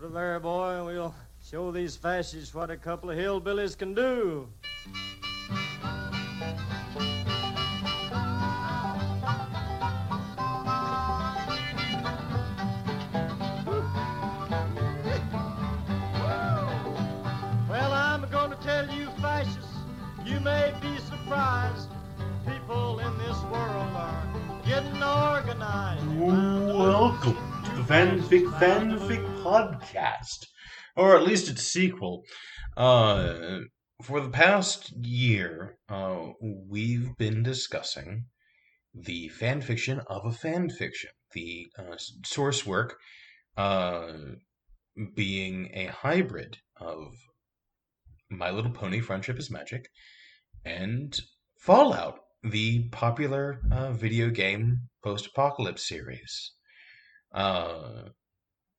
Put it there, boy, and we'll show these fascists what a couple of hillbillies can do. Well, I'm going to tell you, fascists, you may be surprised. People in this world are getting organized. Welcome to the Fanfic Fanfic Podcast, or at least its sequel. Uh, for the past year, uh, we've been discussing the fan fiction of a fan fiction, the uh, source work uh, being a hybrid of My Little Pony: Friendship is Magic and Fallout, the popular uh, video game post-apocalypse series. Uh,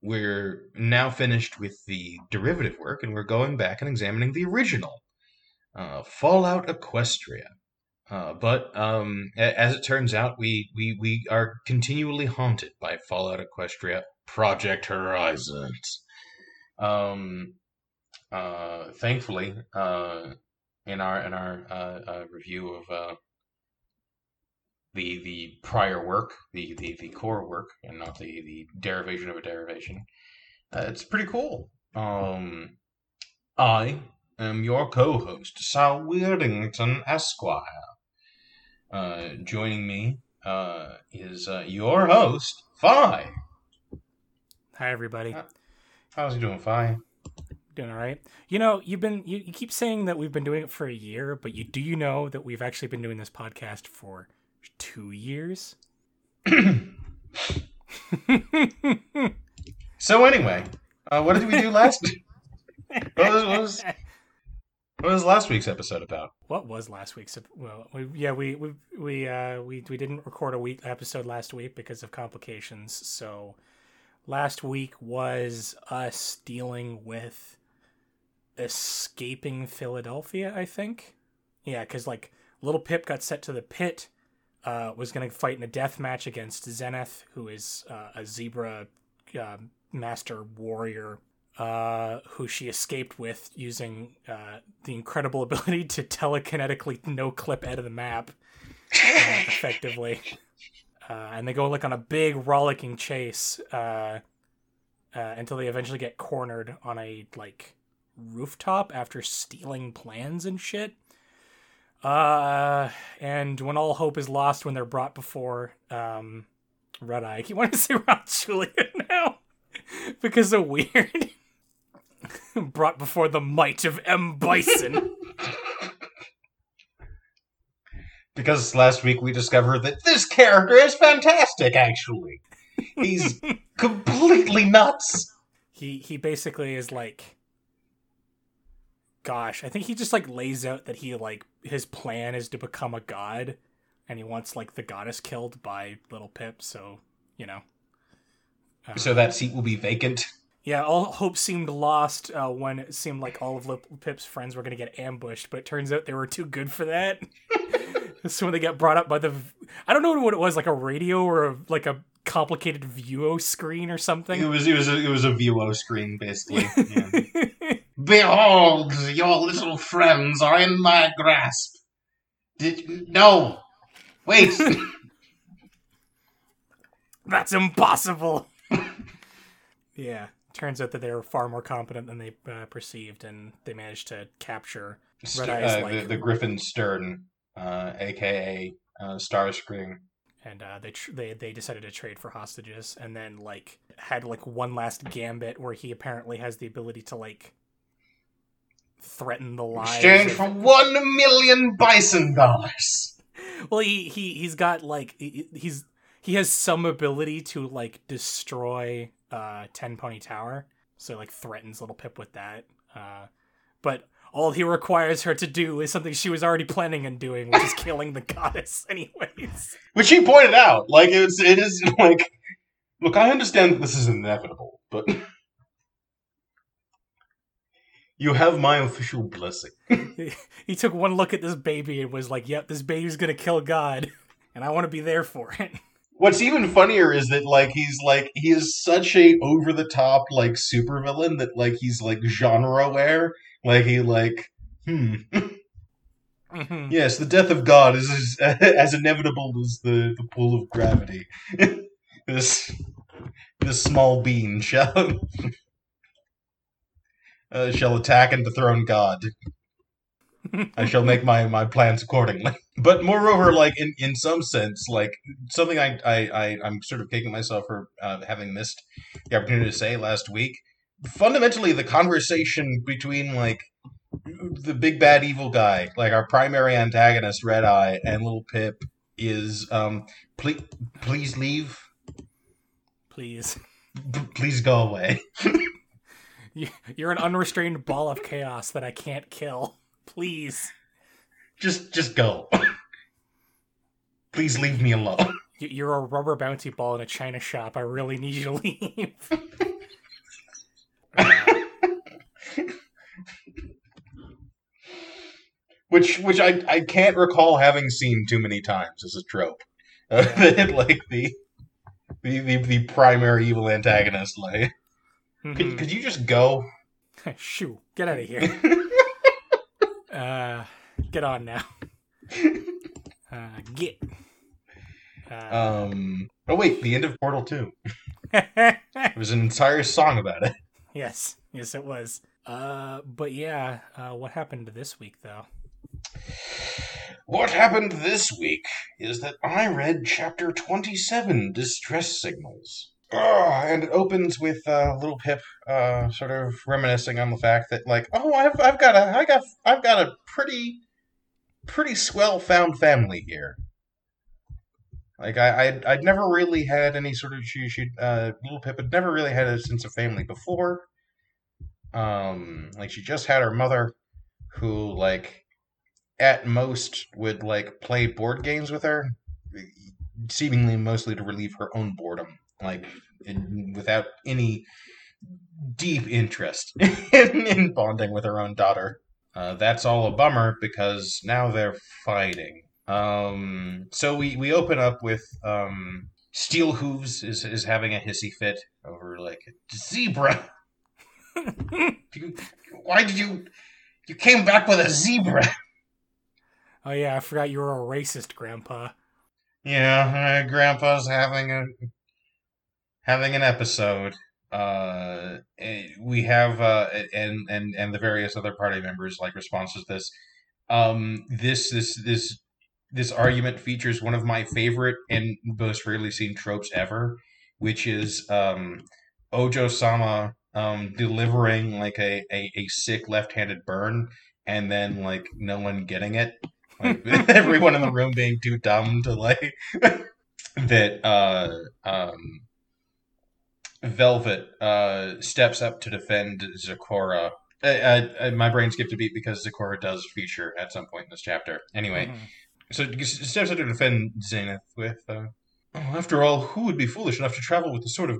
we're now finished with the derivative work, and we're going back and examining the original, uh, Fallout Equestria. Uh, but um, a- as it turns out, we, we, we are continually haunted by Fallout Equestria Project Horizons. Um, uh, thankfully, uh, in our in our uh, uh, review of the the prior work, the, the the core work, and not the the derivation of a derivation. Uh, it's pretty cool. Um, I am your co-host, Sal Weirdington Esquire. Uh, joining me uh, is uh, your host, Fi. Hi everybody. How's he doing, Fi? Doing all right. You know, you've been you, you keep saying that we've been doing it for a year, but you do you know that we've actually been doing this podcast for 2 years? So anyway, uh, what did we do last? what was, what was what was last week's episode about? what was last week's well, we, yeah, we we we uh we we didn't record a week episode last week because of complications. So last week was us dealing with escaping Philadelphia, I think. Yeah, cuz like little Pip got set to the pit uh, was going to fight in a death match against Xenith, who is uh, a zebra uh, master warrior, uh, who she escaped with using uh, the incredible ability to telekinetically no clip out of the map uh, effectively. Uh, and they go like on a big rollicking chase uh, uh, until they eventually get cornered on a like rooftop after stealing plans and shit. Uh, and when all hope is lost, when they're brought before um, Red Eye, I keep wanting to say Raul Julia now because of weird. brought before the might of M Bison. Because last week we discovered that this character is fantastic. Actually, he's completely nuts. he he basically is like, gosh, I think he just like lays out that he like his plan is to become a god, and he wants like the goddess killed by Little Pip. So you know. Uh, So that seat will be vacant. Yeah, all hope seemed lost uh, when it seemed like all of Lip- Pip's friends were going to get ambushed, but it turns out they were too good for that. so when they got brought up by the, I don't know what it was, like a radio or a, like a complicated view screen or something. It was it was a, it was a VO screen basically. Yeah. Behold, your little friends are in my grasp. Did no, wait. That's impossible. yeah, turns out that they were far more competent than they uh, perceived, and they managed to capture St- Red Eye's uh, like- the, the Griffin Stern, uh, aka uh, Starscream. and uh, they tr- they they decided to trade for hostages, and then like had like one last gambit where he apparently has the ability to like threaten the lives. Exchange of- for one million bison dollars. well, he he he's got like he- he's he has some ability to like destroy uh Ten Pony Tower, so like threatens Little Pip with that. Uh, but all he requires her to do is something she was already planning on doing, which is killing the goddess, anyways. Which he pointed out, like it's it is like, look, I understand that this is inevitable, but you have my official blessing. he, took one look at this baby and was like, "Yep, this baby's gonna kill God, and I want to be there for it." What's even funnier is that like he's like he is such a over the top like supervillain that like he's like genre aware. Like he like hmm Mhm. yes, the death of God is as, as inevitable as the, the pull of gravity. this this small bean shall uh, shall attack and dethrone God. I shall make my, my plans accordingly. But moreover, like in, in some sense, like something I, I, I I'm sort of kicking myself for uh, having missed the opportunity to say last week. Fundamentally, the conversation between like the big bad evil guy, like our primary antagonist, Red Eye, and Little Pip, is um, please please leave, Please. P- please go away. You, you're an unrestrained ball of chaos that I can't kill. Please. Just just go. please leave me alone. You- You're a rubber bouncy ball in a china shop. I really need you to leave. which which I, I can't recall having seen too many times as a trope. Uh, like the, the the the primary evil antagonist. Like, could, Mhm. could you just go? Shoo, get out of here. Uh, get on now. Uh, get. Uh, Um. Oh wait, the end of Portal Two. There was an entire song about it. yes, yes, it was. Uh, but yeah, uh, what happened this week though? What happened this week is that I read chapter 27, Distress Signals. Ah, and it opens with uh, little Pip uh, sort of reminiscing on the fact that, like, oh, I've, I've got a, I got, I've got a pretty, pretty swell found family here. Like, I, I'd, I'd never really had any sort of, she, she, uh, little Pip had never really had a sense of family before. Um, like, she just had her mother, who, like, at most would like play board games with her, seemingly mostly to relieve her own boredom, like in, without any deep interest in, in bonding with her own daughter. Uh, that's all a bummer because now they're fighting. Um, so we, we open up with um, Steel Hooves is, is having a hissy fit over like zebra. You- Why did you? You came back with a zebra. Oh yeah, I forgot you were a racist, Grandpa. Yeah, uh, Grandpa's having a having an episode. Uh, eh, we have uh, and and and the various other party members like responses to this. Um, this this this this argument features one of my favorite and most rarely seen tropes ever, which is um, Ojo Sama um delivering like a, a a sick left-handed burn and then like no one getting it like everyone in the room being too dumb to like that uh um velvet uh steps up to defend zecora I, I, I, my brain skipped a beat because zecora does feature at some point in this chapter. Anyway Mhm. so steps up to defend xenith with uh, oh, after all who would be foolish enough to travel with the sort of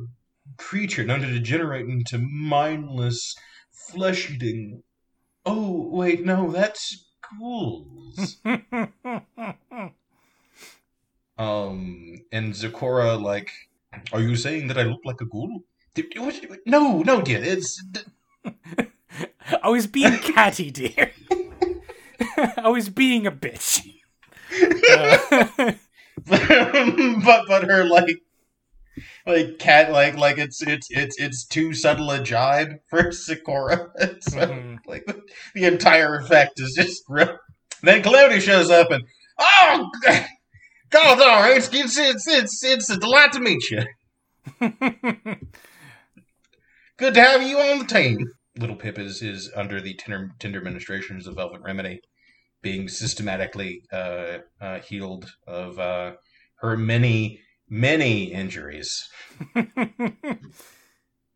creature known to degenerate into mindless flesh-eating oh wait no that's ghouls. Um, and Zecora, like, are you saying that I look like a ghoul? No, no, dear. It's I was being catty, dear. I was being a bitch. Uh, but but her like like cat like like it's it's it's it's too subtle a jibe for Zecora. so, mhm. like the, the entire effect is just real. Then Calamity shows up and oh God, no, it's it's it's it's it's a delight to meet you. Good to have you on the team. Little Pip is, is under the tender, tender administrations of Velvet Remedy, being systematically uh, uh, healed of uh, her many, many injuries.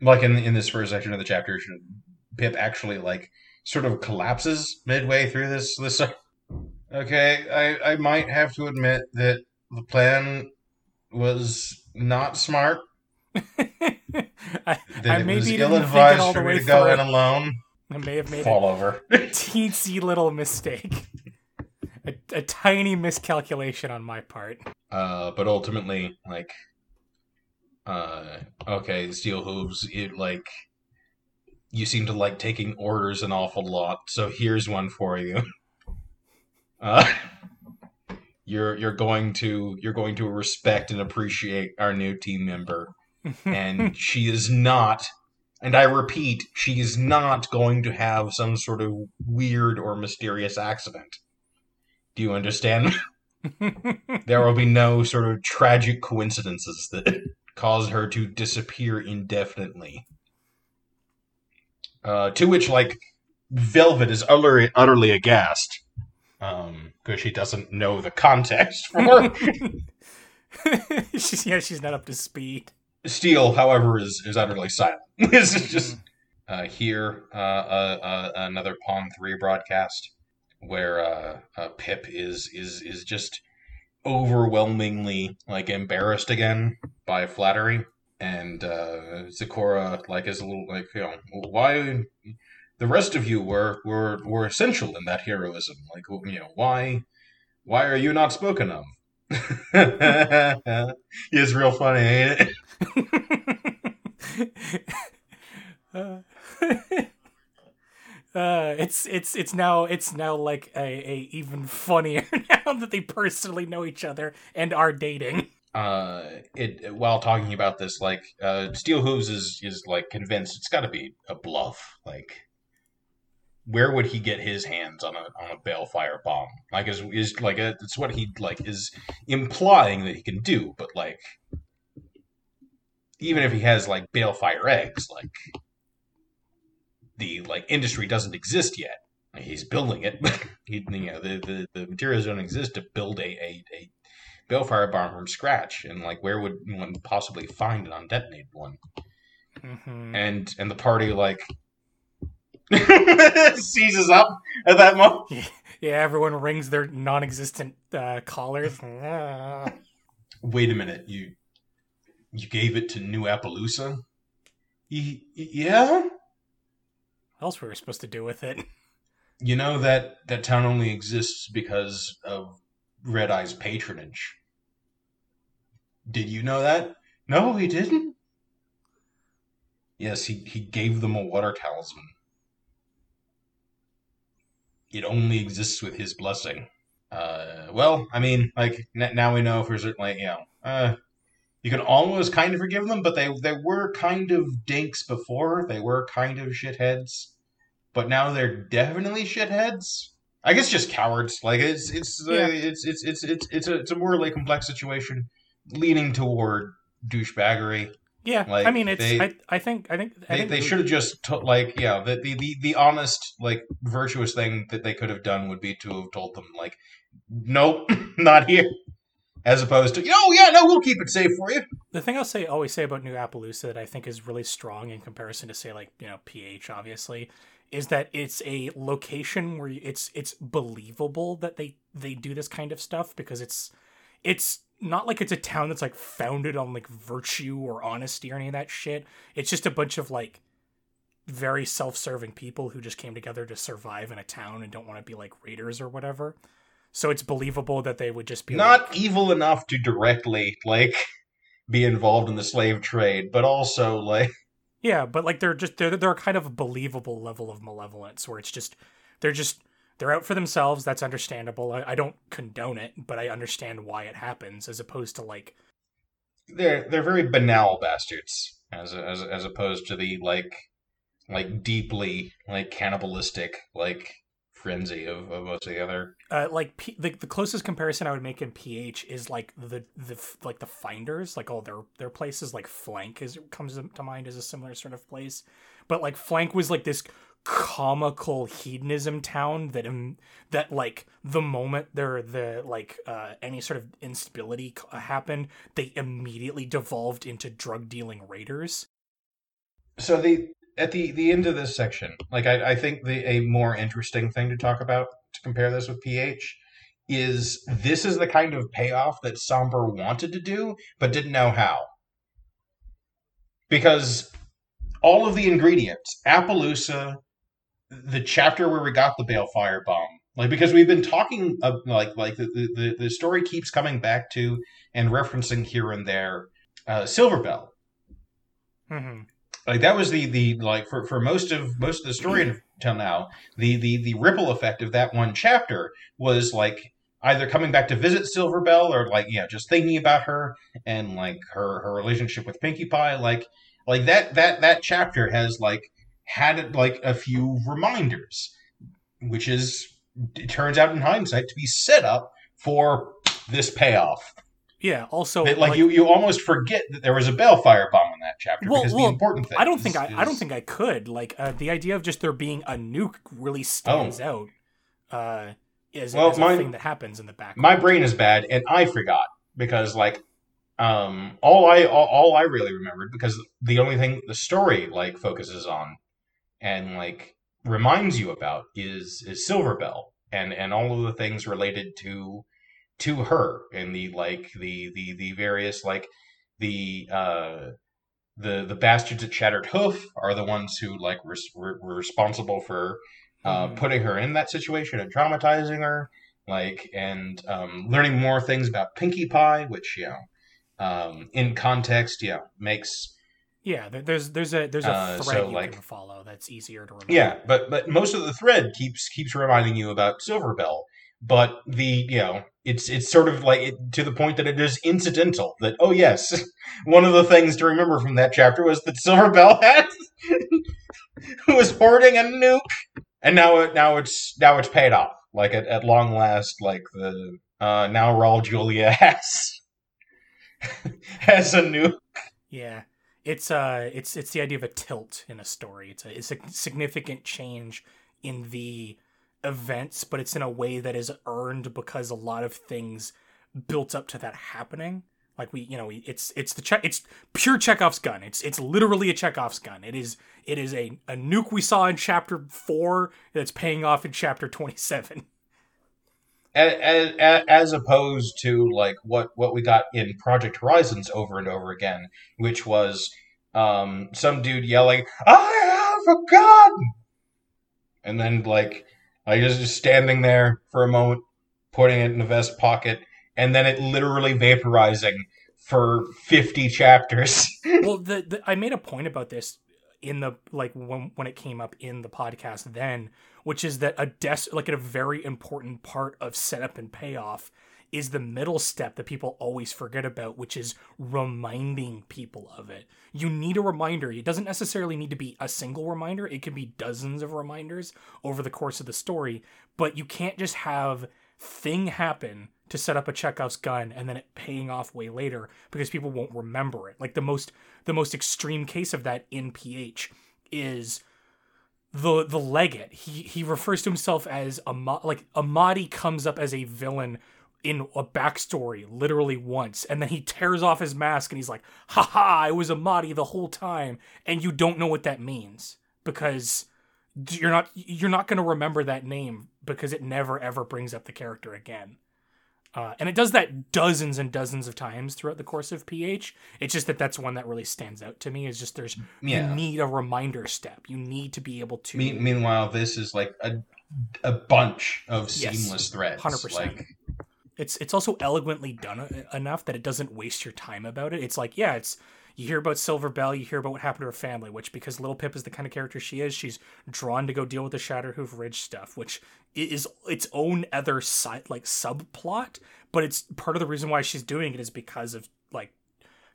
Like in in this first section of the chapter, Pip actually like sort of collapses midway through this this. Okay, I, I might have to admit that the plan was not smart. I, I it maybe ill advised for me to go in alone. I may have made Fall over. a teensy little mistake. a, a, tiny miscalculation on my part. Uh, but ultimately, like, uh, okay, steel hooves. It like you seem to like taking orders an awful lot, so here's one for you. Uh, you're you're going to you're going to respect and appreciate our new team member, and she is not. And I repeat, she is not going to have some sort of weird or mysterious accident. Do you understand? there will be no sort of tragic coincidences that cause her to disappear indefinitely. Uh, to which, like, Velvet is utterly, utterly aghast um, because she doesn't know the context for she's, yeah, she's not up to speed. Steel, however, is, is utterly silent. this is just uh, here uh, uh, uh, another Pon3 broadcast where uh, uh, Pip is is is just overwhelmingly like embarrassed again by flattery, and uh, Zecora like is a little like you know why the rest of you were were were essential in that heroism. Like you know why why are you not spoken of? it's real funny, ain't it? uh, uh, it's it's it's now it's now like a, a even funnier now that they personally know each other and are dating. Uh, it while talking about this, like uh, Steel Hooves is is like convinced it's got to be a bluff. Like, where would he get his hands on a on a balefire bomb? Like, is is like a, it's what he like is implying that he can do, but like even if he has like balefire eggs, like the like industry doesn't exist yet. He's building it, he, you know the, the, the materials don't exist to build a, a, a balefire bomb from scratch. And like, where would one possibly find an undetonated one? Mm-hmm. And and the party like seizes up at that moment. Yeah, everyone rings their non-existent uh, collars. Wait a minute, you you gave it to New Appaloosa? Y- yeah. What else were we supposed to do with it? You know that that town only exists because of Red Eye's patronage. Did you know that? No, he didn't. Yes, he, he gave them a water talisman. It only exists with his blessing. Uh, well, I mean, like n- now we know for certain, you know, uh, you can almost kind of forgive them, but they they were kind of dinks before. They were kind of shitheads, but now they're definitely shitheads. I guess just cowards. Like it's it's uh, it's, it's it's it's it's a it's a morally complex situation, leaning toward douchebaggery. Yeah, Like, I mean, it's. they- I, I think. I think. I They, think they should have just to, like yeah the, the the the honest like virtuous thing that they could have done would be to have told them like nope not here as opposed to oh yeah no we'll keep it safe for you The thing I'll say, always say about New Appaloosa that I think is really strong in comparison to say like you know PH, obviously, is that it's a location where it's it's believable that they they do this kind of stuff because it's it's not like it's a town that's like founded on like virtue or honesty or any of that shit. It's just a bunch of like very self-serving people who just came together to survive in a town and don't want to be like raiders or whatever. So it's believable that they would just be not like, evil enough to directly like be involved in the slave trade but also like Yeah, but like they're just they're they're kind of a believable level of malevolence where it's just they're just they're out for themselves. That's understandable. I, I don't condone it, but I understand why it happens, as opposed to like they're they're very banal bastards as as as opposed to the like like deeply like cannibalistic like frenzy of, of most of the other uh, like P- the the closest comparison I would make in PH is like the the like the Finders, like all their their places. Like Flank is comes to mind as a similar sort of place, but like Flank was like this comical hedonism town that um, that like the moment there the like uh any sort of instability happened they immediately devolved into drug dealing raiders. So the at the the end of this section like i, I think the a more interesting thing to talk about to compare this with ph is this is the kind of payoff that somber wanted to do but didn't know how. Because all of the ingredients appaloosa the chapter where we got the balefire bomb like because we've been talking of, like like the, the the story keeps coming back to and referencing here and there uh, Silver Bell. hmm Like that was the the like for for most of most of the story until now, the the the ripple effect of that one chapter was like either coming back to visit Silver Bell or like yeah, just thinking about her and like her her relationship with Pinkie Pie, like like that that that chapter has like had like a few reminders, which is it turns out in hindsight to be set up for this payoff. Yeah. Also, That, like, you you almost forget that there was a balefire bomb in that chapter Well- because well, the important thing. I don't think I, is- I don't think I could. Like uh, the idea of just there being a nuke really stands out. Uh, as, Oh. Well, as a thing that happens in the background. my brain is bad and i forgot because like um all i all, all i really remembered because the only thing the story like focuses on and like reminds you about is is silver bell and and all of the things related to to her and the like the the the various like the uh the the bastards at shattered hoof are the ones who like res- were, were responsible for uh, Mhm. putting her in that situation and traumatizing her, like and um, learning more things about Pinkie Pie, which you know, um, in context, yeah, makes Yeah, there's there's a there's a Uh, thread so, you like- can follow that's easier to remember. yeah, but but most of the thread keeps keeps reminding you about Silver Bell, but the you know it's it's sort of like it, to the point that it is incidental that oh yes, one of the things to remember from that chapter was that Silver Bell had was hoarding a nuke, and now it now it's now it's paid off like at, at long last like the uh, now Raul Julia has has a nuke. Yeah. It's uh it's it's the idea of a tilt in a story. It's a it's a significant change in the events, but it's in a way that is earned because a lot of things built up to that happening. Like we, you know, we, it's it's the check. It's pure Chekhov's gun. It's it's literally a Chekhov's gun. It is it is a a nuke we saw in chapter four that's paying off in chapter twenty seven. As, as, opposed to like what what we got in Project Horizons over and over again, which was um, some dude yelling, "I have a gun," and then like like just just standing there for a moment, putting it in the vest pocket, and then it literally vaporizing for fifty chapters. well, the, the I made a point about this in the like when when it came up in the podcast then, which is that a des- like a very important part of setup and payoff is the middle step that people always forget about, which is reminding people of it. You need a reminder. It doesn't necessarily need to be a single reminder. It can be dozens of reminders over the course of the story, but you can't just have thing happen to set up a Chekhov's gun and then it paying off way later because people won't remember it. Like the most the most extreme case of that in PH is the the legate. He he refers to himself as a like Amadi comes up as a villain in a backstory literally once and then he tears off his mask and he's like haha i was Amadi the whole time and you don't know what that means because you're not you're not going to remember that name because it never ever brings up the character again uh, and it does that dozens and dozens of times throughout the course of ph it's just that that's one that really stands out to me is just there's Yeah. you need a reminder step you need to be able to Me- meanwhile, this is like a a bunch of Yes, seamless threads. 100%. Like, it's it's also elegantly done e- enough that it doesn't waste your time about it. It's like, yeah, it's you hear about Silver Bell, you hear about what happened to her family, which because Little Pip is the kind of character she is, she's drawn to go deal with the Shatterhoof Ridge stuff, which is its own other side like subplot, but it's part of the reason why she's doing it is because of like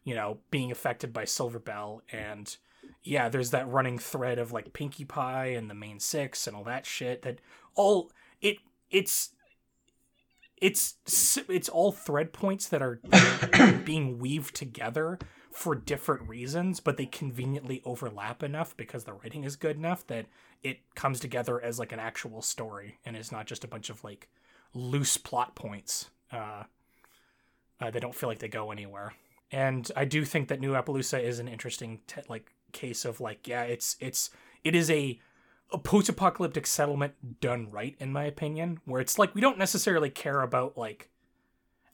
you know being affected by Silver Bell and yeah, there's that running thread of like Pinkie Pie and the main six and all that shit that all it it's it's it's all thread points that are being weaved together for different reasons, but they conveniently overlap enough because the writing is good enough that it comes together as like an actual story and is not just a bunch of like loose plot points uh, uh, that don't feel like they go anywhere. And I do think that New Appaloosa is an interesting te- like case of like yeah, it's it's it is a a post-apocalyptic settlement done right in my opinion where it's like we don't necessarily care about like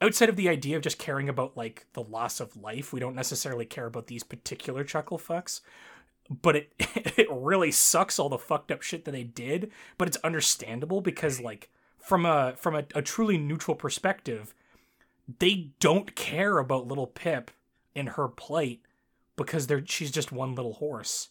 outside of the idea of just caring about like the loss of life we don't necessarily care about these particular chuckle fucks but it it really sucks all the fucked up shit that they did but it's understandable because like from a from a, a truly neutral perspective, they don't care about little Pip in her plight because they're she's just one little horse,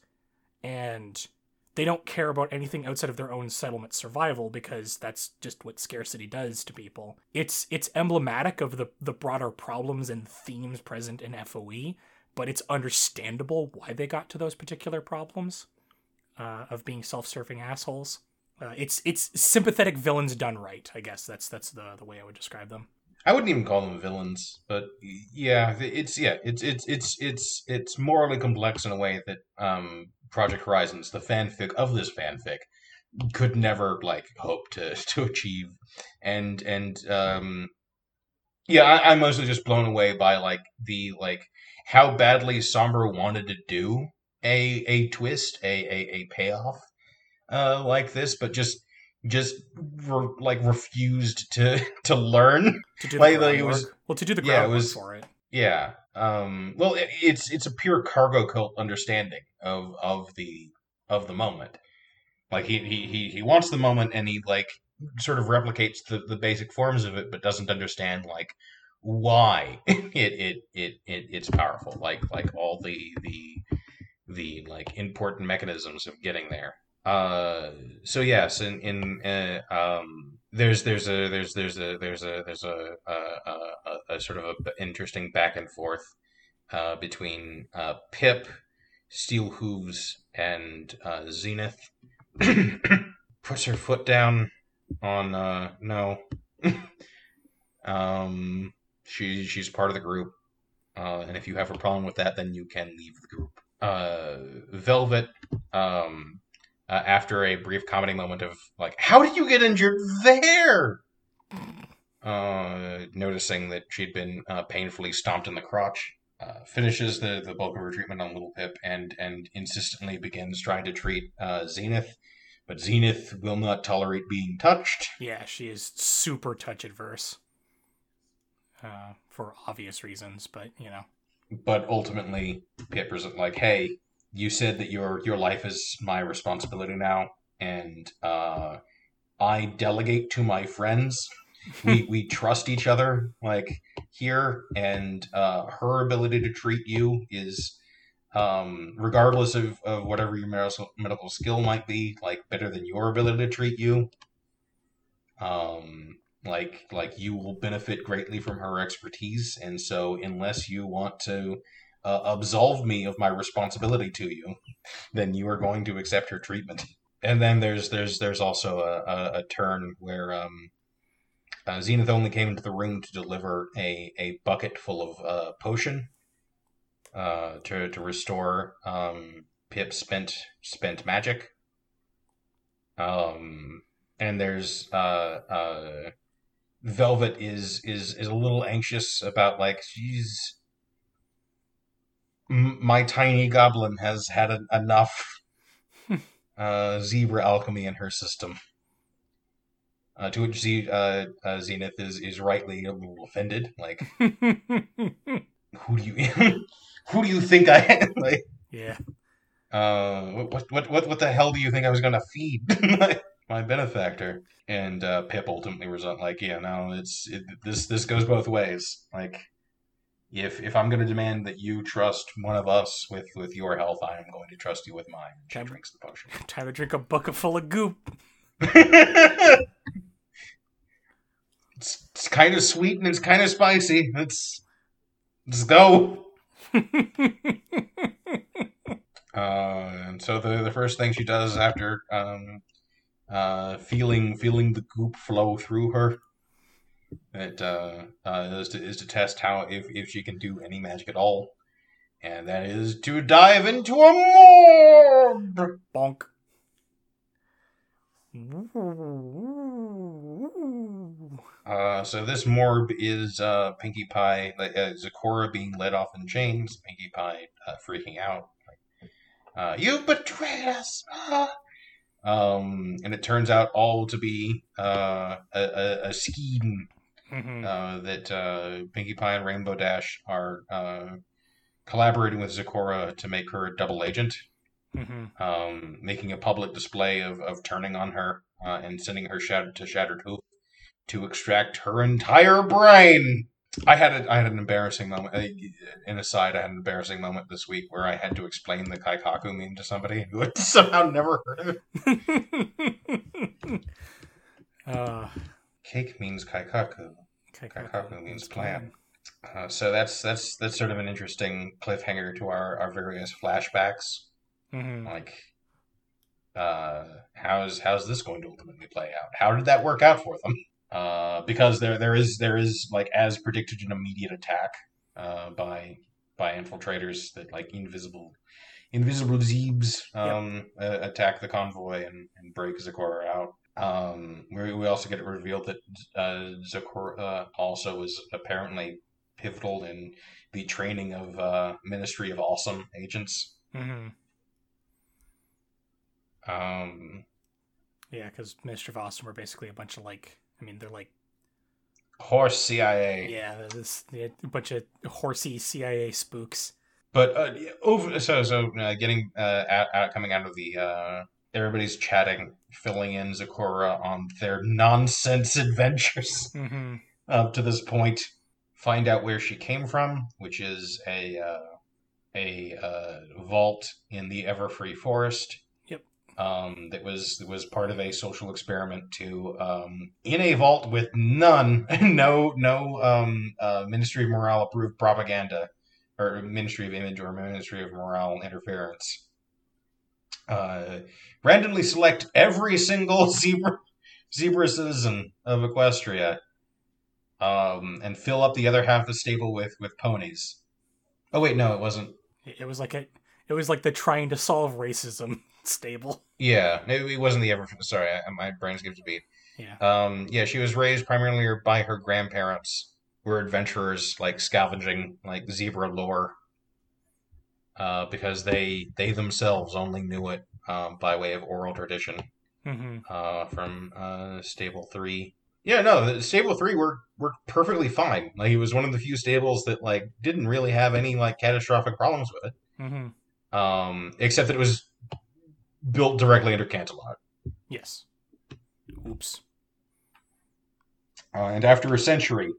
and they don't care about anything outside of their own settlement survival because that's just what scarcity does to people. It's it's emblematic of the the broader problems and themes present in FOE, but it's understandable why they got to those particular problems uh, of being self-serving assholes. Uh, it's it's sympathetic villains done right. I guess that's that's the the way I would describe them. I wouldn't even call them villains, but yeah, it's yeah, it's it's it's it's it's morally complex in a way that um, Project Horizons, the fanfic of this fanfic, could never like hope to to achieve, and and um, yeah, I, I'm mostly just blown away by like the like how badly Sombra wanted to do a a twist, a a, a payoff uh, like this, but just just re- like refused to to learn. To do the Like, was- well, to do the yeah, it was- for it. Yeah. Um, well, it, it's it's a pure cargo cult understanding of of the of the moment. Like he he he, he wants the moment, and he like sort of replicates the, the basic forms of it, but doesn't understand like why it it, it it it's powerful. Like like all the the the like important mechanisms of getting there. Uh, so yes, in in uh, um, there's there's a there's there's a there's a there's a a, a, a, sort of a interesting back and forth uh, between uh, Pip, Steel Hooves, and uh, Xenith. Puts her foot down on uh, no. um, she she's part of the group, uh, and if you have a problem with that, then you can leave the group. Uh, Velvet um, uh, after a brief comedy moment of like, "How did you get injured there?" Uh, noticing that she'd been uh, painfully stomped in the crotch, uh, finishes the, the bulk of her treatment on Little Pip and and insistently begins trying to treat uh, Xenith, but Xenith will not tolerate being touched. Yeah, she is super touch adverse. Uh, for obvious reasons, but you know. But ultimately, Pip is like, "Hey, you said that your your life is my responsibility now, and uh, I delegate to my friends. we we trust each other like here, and uh, her ability to treat you is." Um, regardless of, of whatever your medical, medical skill might be, like better than your ability to treat you. Um, like like you will benefit greatly from her expertise, and so unless you want to uh, absolve me of my responsibility to you, then you are going to accept her treatment. And then there's there's there's also a, a, a turn where um, uh, Xenith only came into the ring to deliver a, a bucket full of uh, potion uh, to to restore um, Pip's spent spent magic. Um, and there's uh, uh, Velvet is is is a little anxious about like she's my tiny goblin has had en- enough uh, zebra alchemy in her system. Uh, to which Z- uh, uh, Xenith is is rightly a little offended. Like, who do you who do you think I am? like? yeah. Uh, what what what what the hell do you think I was gonna feed my, my benefactor? And uh, Pip ultimately was like, yeah, no, it's it, this this goes both ways. Like, if if I'm gonna demand that you trust one of us with with your health, I am going to trust you with mine. She Okay. drinks the potion. Time to drink a bucket full of goop. it's, it's kind of sweet and it's kind of spicy. Let's let's go. Uh, and so the the first thing she does after um, uh, feeling feeling the goop flow through her, it uh, uh, is to is to test how if if she can do any magic at all, and that is to dive into a morb. Bonk. Uh, so this morb is uh, Pinkie Pie, uh, Zecora being led off in chains, Pinkie Pie uh, freaking out. Uh, you betrayed us! ah!" Um, and it turns out all to be uh, a, a, a scheme Mhm. uh, that uh, Pinkie Pie and Rainbow Dash are uh, collaborating with Zecora to make her a double agent, Mhm. um, making a public display of, of turning on her uh, and sending her shattered to Shattered Hoof to extract her entire brain. I had a, I had an embarrassing moment. uh, In aside, I had an embarrassing moment this week where I had to explain the Keikaku meme to somebody who had somehow never heard of it. uh, Cake means Keikaku. Keikaku means plan. Uh, so that's that's that's sort of an interesting cliffhanger to our, our various flashbacks. hmm Like, uh, how's how's this going to ultimately play out? How did that work out for them? Uh, because there there is there is like as predicted an immediate attack uh, by by infiltrators that like invisible invisible Zeebs um, uh, attack the convoy and, and break Zecora out. Um, we, we also get it revealed that uh, Zecora also was apparently pivotal in the training of uh, Ministry of Awesome agents. hmm Um, Yeah, because Ministry of Awesome were basically a bunch of like, I mean, they're like, horse CIA. yeah, this a bunch of horsey CIA spooks. But uh, over so so uh, getting uh, out, out coming out of the uh, everybody's chatting, filling in Zecora on their nonsense adventures hmm up to this point. Find out where she came from, which is a uh, a uh, vault in the Everfree Forest. Yep. Um, that was that was part of a social experiment to um, in a vault with none, no no um, uh, Ministry of Morale approved propaganda or Ministry of Image or Ministry of Morale interference. Uh, randomly select every single zebra zebra citizen of Equestria, um, and fill up the other half of the stable with with ponies. Oh wait, no, it wasn't. It, was like a, it was like the trying to solve racism stable. Yeah, it, it wasn't the ever. Sorry, I, my brain skipped a beat. Yeah. Um, yeah, she was raised primarily by her grandparents, who were adventurers, like scavenging like zebra lore, uh, because they they themselves only knew it um, by way of oral tradition hmm uh, from uh, Stable Three. Yeah, no, Stable Three worked worked perfectly fine. Like it was one of the few stables that like didn't really have any like catastrophic problems with it, hmm um, except that it was built directly under Canterlot. Yes. Oops. Uh, and after a century,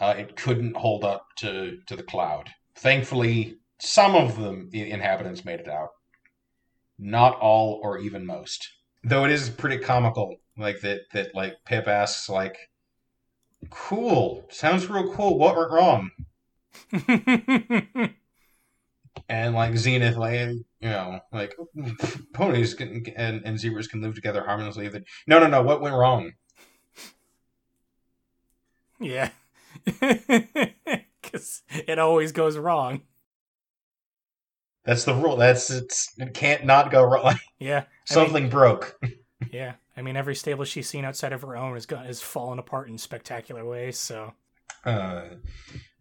uh, it couldn't hold up to, to the cloud. Thankfully, some of the inhabitants made it out. Not all, or even most. Though it is pretty comical, like that. That like Pip asks, like, "Cool, sounds real cool. What went wrong?" And like Xenith, like you know, like ponies can, and and zebras can live together harmoniously. That no, no, no. What went wrong? yeah. Because it always goes wrong. That's the rule. That's it's it can't not go wrong. Yeah. I mean- something broke. Yeah. I mean, every stable she's seen outside of her own has gone has fallen apart in spectacular ways. So. uh,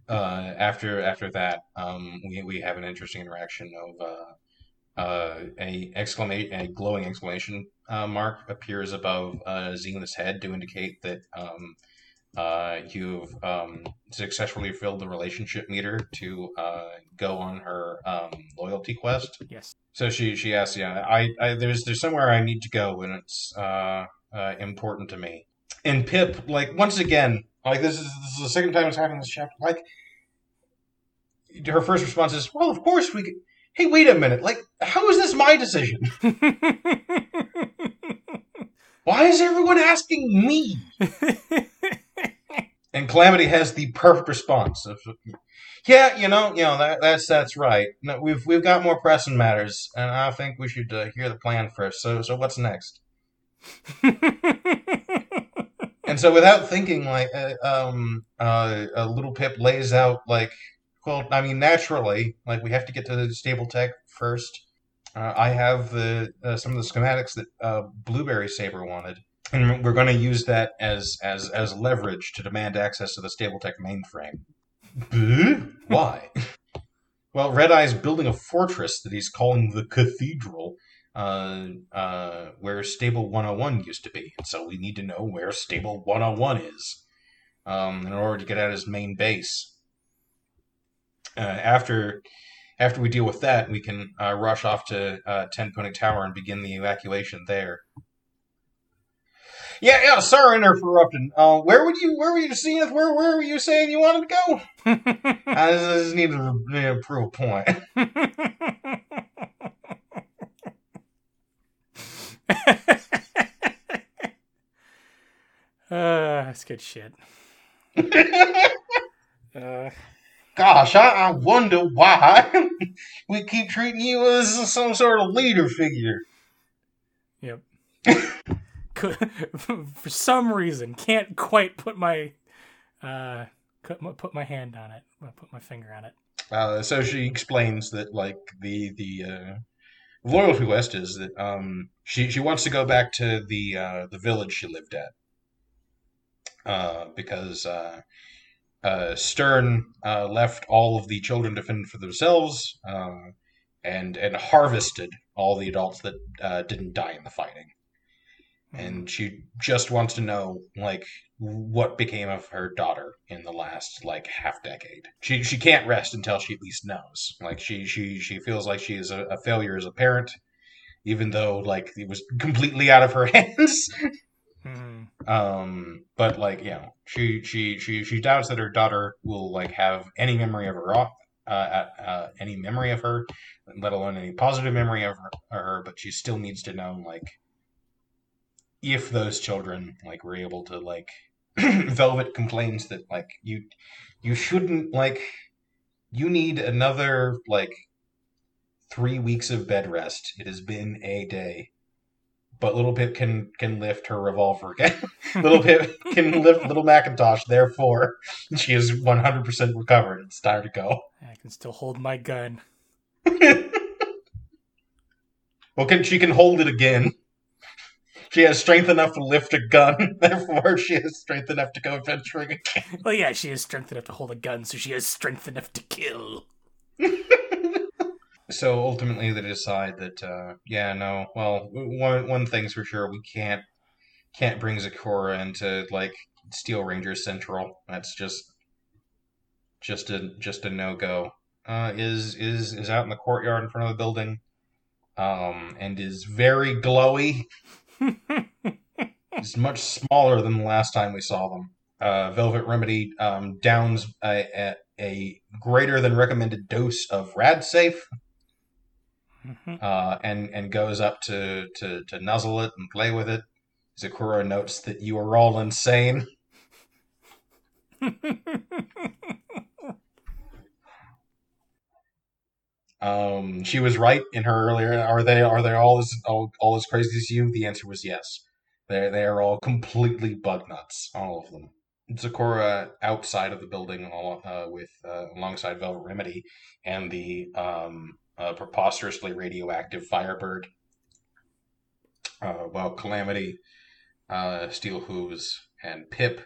uh, after after that, um, we we have an interesting interaction of uh, uh, a exclamation, a glowing exclamation uh, mark appears above uh, Xenith's head to indicate that um, uh, you've um, successfully filled the relationship meter to uh, go on her um, loyalty quest. Yes. So she she asks, yeah, I, I there's there's somewhere I need to go, and it's uh, uh, important to me. And Pip, like once again, like this is this is the second time it's happening this chapter. Like her first response is, "Well, of course we could." Hey, wait a minute! Like, how is this my decision? Why is everyone asking me? Calamity has the perfect response of, "Yeah, you know, you know that that's that's right. No, we've we've got more pressing matters, and I think we should uh, hear the plan first. So so what's next?" And so, without thinking, like, uh, um, uh, a little Pip lays out, like, well, I mean, naturally, like, we have to get to the stable tech first. Uh, I have the uh, some of the schematics that uh, Blueberry Saber wanted, and we're going to use that as as as leverage to demand access to the StableTech mainframe. Why? well, Red Eye's building a fortress that he's calling the Cathedral uh, uh, where Stable 101 used to be. And so we need to know where Stable 101 is um, in order to get at his main base. Uh, after after we deal with that, we can uh, rush off to uh, Ten Pony Tower and begin the evacuation there. Yeah, yeah. Sorry, interrupting. Uh, where would you? Where were you seeing? it? Where Where were you saying you wanted to go? I just, I just needed to uh, prove a point. uh, that's good shit. Uh, Gosh, I, I wonder why we keep treating you as some sort of leader figure. yep. Could- For some reason, can't quite put my uh put my hand on it. Put my finger on it. Uh, so she explains that like the the uh, loyalty quest is that um she she wants to go back to the uh, the village she lived at uh, because uh, uh, Stern uh, left all of the children to fend for themselves and and harvested all the adults that didn't die in the fighting and she just wants to know like what became of her daughter in the last like half decade. She she can't rest until she at least knows. Like she she she feels like she is a, a failure as a parent, even though like it was completely out of her hands. Mhm. um, but like you know, she she she she doubts that her daughter will like have any memory of her uh, uh, any memory of her, let alone any positive memory of her, of her. But she still needs to know like if those children like were able to like Velvet complains that like you you shouldn't like you need another like three weeks of bed rest. It has been a day. But Little Pip can can lift her revolver again. Little Pip can lift Little Macintosh, therefore she is one hundred percent recovered. It's time to go. I can still hold my gun. well can she can hold it again. She has strength enough to lift a gun, therefore she has strength enough to go adventuring again. Well, yeah, she has strength enough to hold a gun, so she has strength enough to kill. so ultimately they decide that uh, yeah no well one one thing's for sure we can't can't bring Zecora into like Steel Ranger Central that's just just a just a no go uh, is is is out in the courtyard in front of the building um, and is very glowy is much smaller than the last time we saw them uh, Velvet Remedy um, downs a, a, a greater than recommended dose of Radsafe Mhm. uh, and and goes up to, to to nuzzle it and play with it. Zecora notes that you are all insane. Um, she was right in her earlier. Are they are they all as all, all as crazy as you? The answer was yes. They they are all completely bug nuts, all of them. Zecora outside of the building, uh, with uh, alongside Velvet Remedy and the um, uh, preposterously radioactive Firebird. Uh, while Calamity, uh, Steel Hooves, and Pip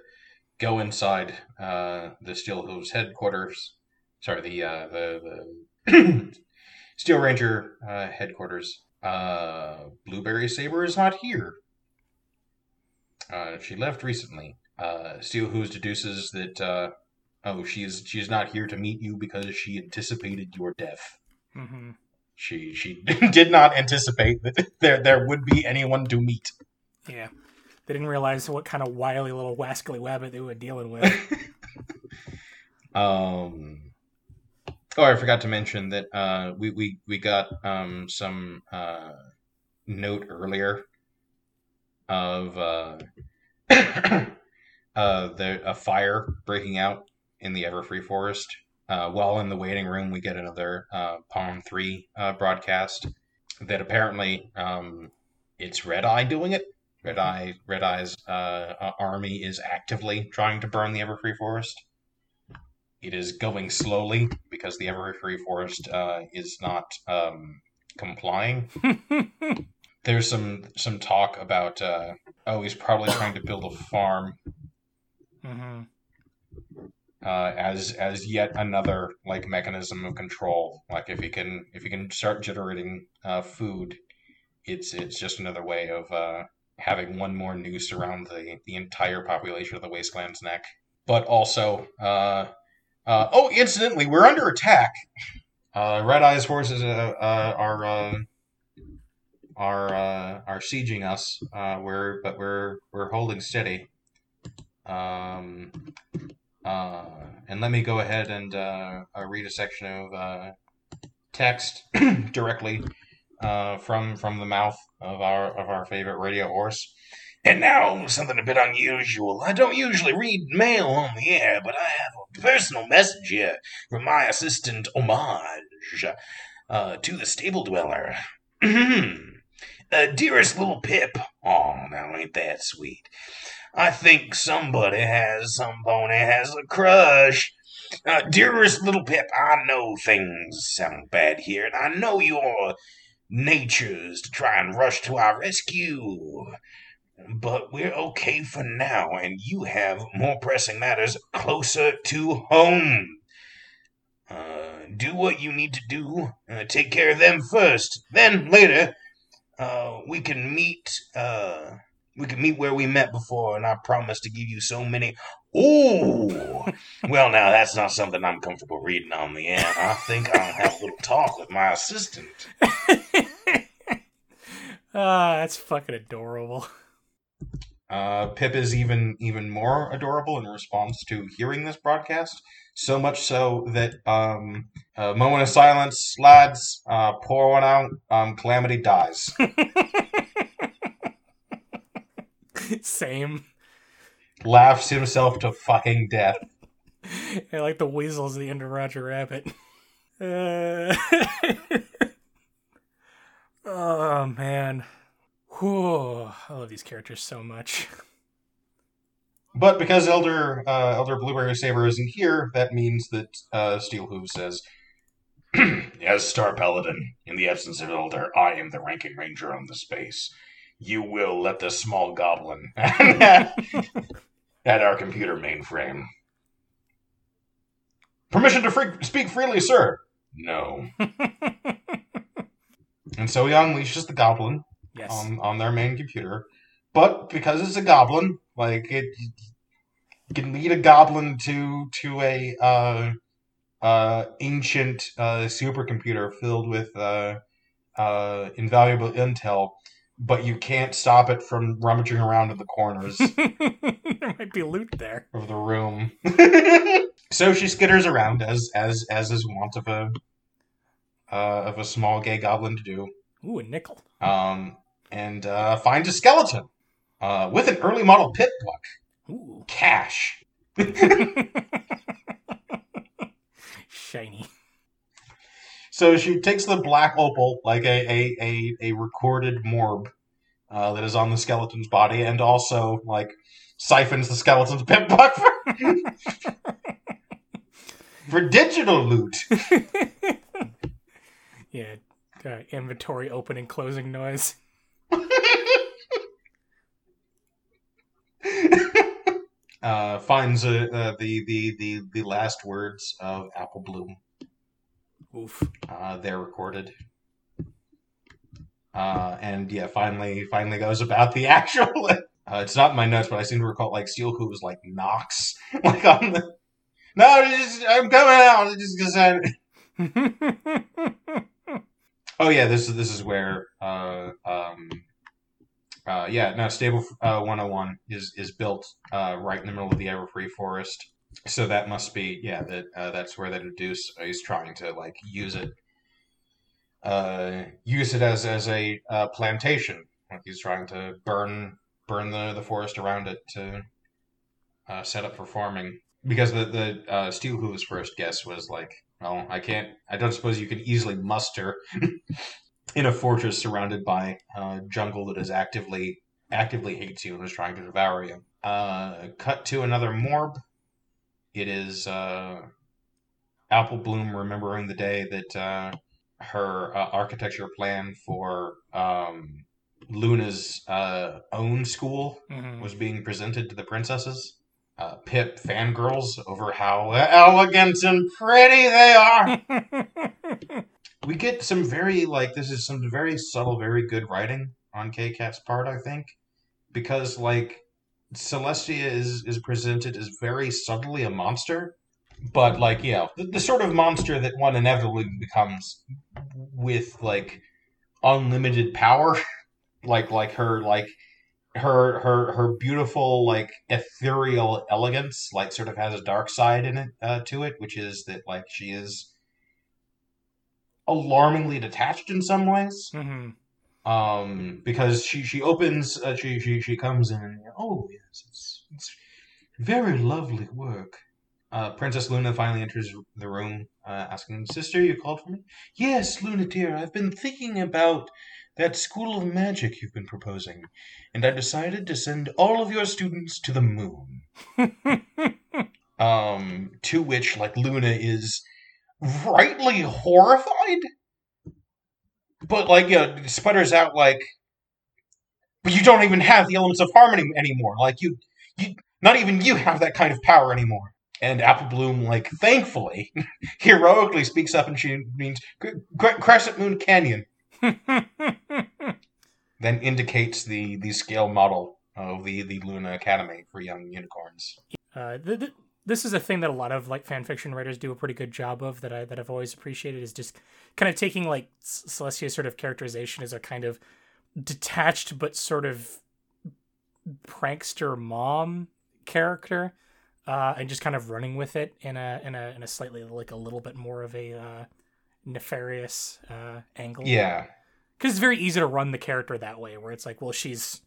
go inside uh, the Steel Hooves headquarters. Sorry, the the, the Steel Ranger uh, headquarters. Uh, Blueberry Saber is not here. Uh, she left recently. Uh, Steel Hooves deduces that uh, oh, she's she's not here to meet you because she anticipated your death. Mhm. She she did not anticipate that there there would be anyone to meet. Yeah. They didn't realize what kind of wily little wascally wabbit they were dealing with. Um. Oh, I forgot to mention that uh, we we we got um some uh note earlier of uh uh the a fire breaking out in the Everfree Forest. Uh, while in the waiting room, we get another uh, Pon3 broadcast that apparently um, it's Red Eye doing it. Red Eye, Red Eye's army is actively trying to burn the Everfree Forest. It is going slowly because the Everfree Forest uh, is not um, complying. There's some some talk about uh, oh he's probably trying to build a farm hmm uh, as as yet another like mechanism of control. Like if you can if you can start generating uh, food, it's it's just another way of uh, having one more noose around the the entire population of the wasteland's neck. But also, uh, oh, incidentally, we're under attack. Uh, Red Eye's forces uh, uh, are uh, are uh, are sieging us. We're but we're we're holding steady. Um, and let me go ahead and read a section of text directly from from the mouth of our of our favorite radio horse. And now something a bit unusual. I don't usually read mail on the air, but I have a personal message here from my assistant Homage uh, to the stable dweller. uh, dearest little Pip. Oh, now ain't that sweet? I think somebody has, some pony has a crush. Uh, dearest little Pip, I know things sound bad here, and I know your natures to try and rush to our rescue. But we're okay for now, and you have more pressing matters closer to home. Uh, do what you need to do. Uh, take care of them first. Then later, uh, we can meet. Uh, we can meet where we met before, and I promise to give you so many. Ooh, well, now that's not something I'm comfortable reading on the air. I think I'll have a little talk with my assistant. Ah, that's fucking adorable. Uh, Pip is even even more adorable in response to hearing this broadcast. So much so that um, a moment of silence, lads. Uh, pour one out. Um, Calamity dies. Same. Laughs himself to fucking death. I like the weasels at the end of Roger Rabbit. Uh... oh man. Whew. I love these characters so much. But because Elder uh, Elder Blueberry Saber isn't here, that means that uh, Steel Hooves says, "As Star Paladin, in the absence of Elder, I am the ranking ranger on the space. You will let the small goblin at our computer mainframe. Permission to free- speak freely, sir. No. and so he unleashes the goblin yes. on on their main computer. But because it's a goblin, like it you can lead a goblin to to a uh, uh, ancient uh, supercomputer filled with uh, uh, invaluable intel, but you can't stop it from rummaging around in the corners there might be loot there. of the room. so she skitters around as as as is wont of a uh, of a small gay goblin to do. Ooh, a nickel. um, and uh, finds a skeleton uh, with an early model pit buck. Ooh. Cash. Shiny. So she takes the black opal, like a a, a, a recorded morb uh, that is on the skeleton's body, and also like siphons the skeleton's PipBuck for, for digital loot. yeah. Uh, inventory open and closing noise. Uh, finds uh, uh, the, the the the last words of Apple Bloom. Oof. Uh, they're recorded. Uh, and yeah, finally, finally goes about the actual. Uh, it's not in my notes, but I seem to recall like Steel Who was like Knox, like on the. No, just, I'm coming out. Just because I. Oh yeah, this is this is where. Uh, um, uh, yeah, no, Stable uh, 101 is is built uh, right in the middle of the Everfree Forest, so that must be yeah that uh, that's where that Deuce is trying to like use it, uh, use it as as a uh, plantation. Like he's trying to burn burn the the forest around it to set up for farming. Because the the Steel Hooves first guess was like, well, I can't, I don't suppose you can easily muster in a fortress surrounded by uh, jungle that is actively actively hates you and is trying to devour you. Uh, cut to another morb. It is uh, Apple Bloom remembering the day that uh, her uh, architecture plan for um, Luna's uh, own school Mhm. was being presented to the princesses. Uh, Pip fangirls over how elegant and pretty they are. we get some very like this is some very subtle, very good writing on Kkat's part, I think, because like Celestia is is presented as very subtly a monster, but like yeah, the, the sort of monster that one inevitably becomes with like unlimited power, like like her like her her her beautiful like ethereal elegance like sort of has a dark side in it uh, to it, which is that like she is alarmingly detached in some ways. hmm Um, because she she opens uh, she she she comes in and oh yes it's it's very lovely work. Uh, Princess Luna finally enters the room, uh, asking, "Sister, you called for me?" Yes, Luna dear, I've been thinking about that school of magic you've been proposing, and I decided to send all of your students to the moon. Um, to which, like, Luna is rightly horrified, but, like, you know, sputters out, like, but you don't even have the elements of harmony anymore. Like, you, you, not even you have that kind of power anymore. And Apple Bloom, like, thankfully, heroically speaks up and she means "Cre- Cre- Crescent Moon Canyon, then indicates the, the scale model of the, the Luna Academy for young unicorns. uh, th- th- this is a thing that a lot of like fan fiction writers do a pretty good job of that I that I've always appreciated is just kind of taking like Celestia's sort of characterization as a kind of detached but sort of prankster mom character uh, and just kind of running with it in a in a in a slightly like a little bit more of a uh, nefarious uh, angle. Yeah. because it's very easy to run the character that way, where it's like, well, she's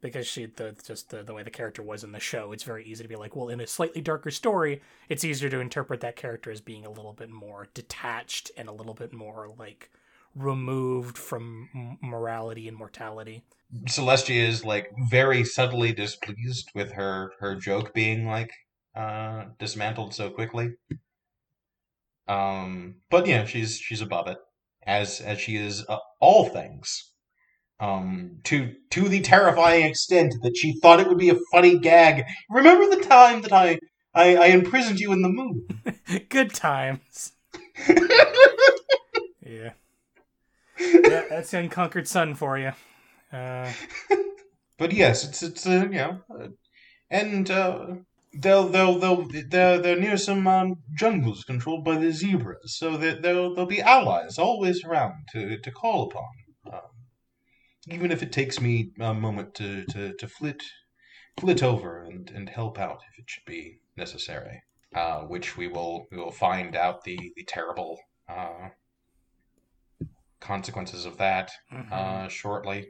because she the just the, the way the character was in the show. It's very easy to be like, well, in a slightly darker story, it's easier to interpret that character as being a little bit more detached and a little bit more like removed from m- morality and mortality. Celestia is like very subtly displeased with her her joke being like uh dismantled so quickly. Um, but yeah, she's she's above it as as she is uh, all things. Um, to to the terrifying extent that she thought it would be a funny gag. Remember the time that I I, I imprisoned you in the moon? Good times. Yeah. yeah, that's the unconquered sun for you. Uh, but yes, it's it's uh, you know, uh, and uh, they'll they'll they'll they're they're near some um, jungles controlled by the zebras, so that they'll they'll be allies always around to to call upon. Um, even if it takes me a moment to to to flit flit over and and help out if it should be necessary. Uh, which we will we will find out the the terrible uh, consequences of that mhm. uh, shortly.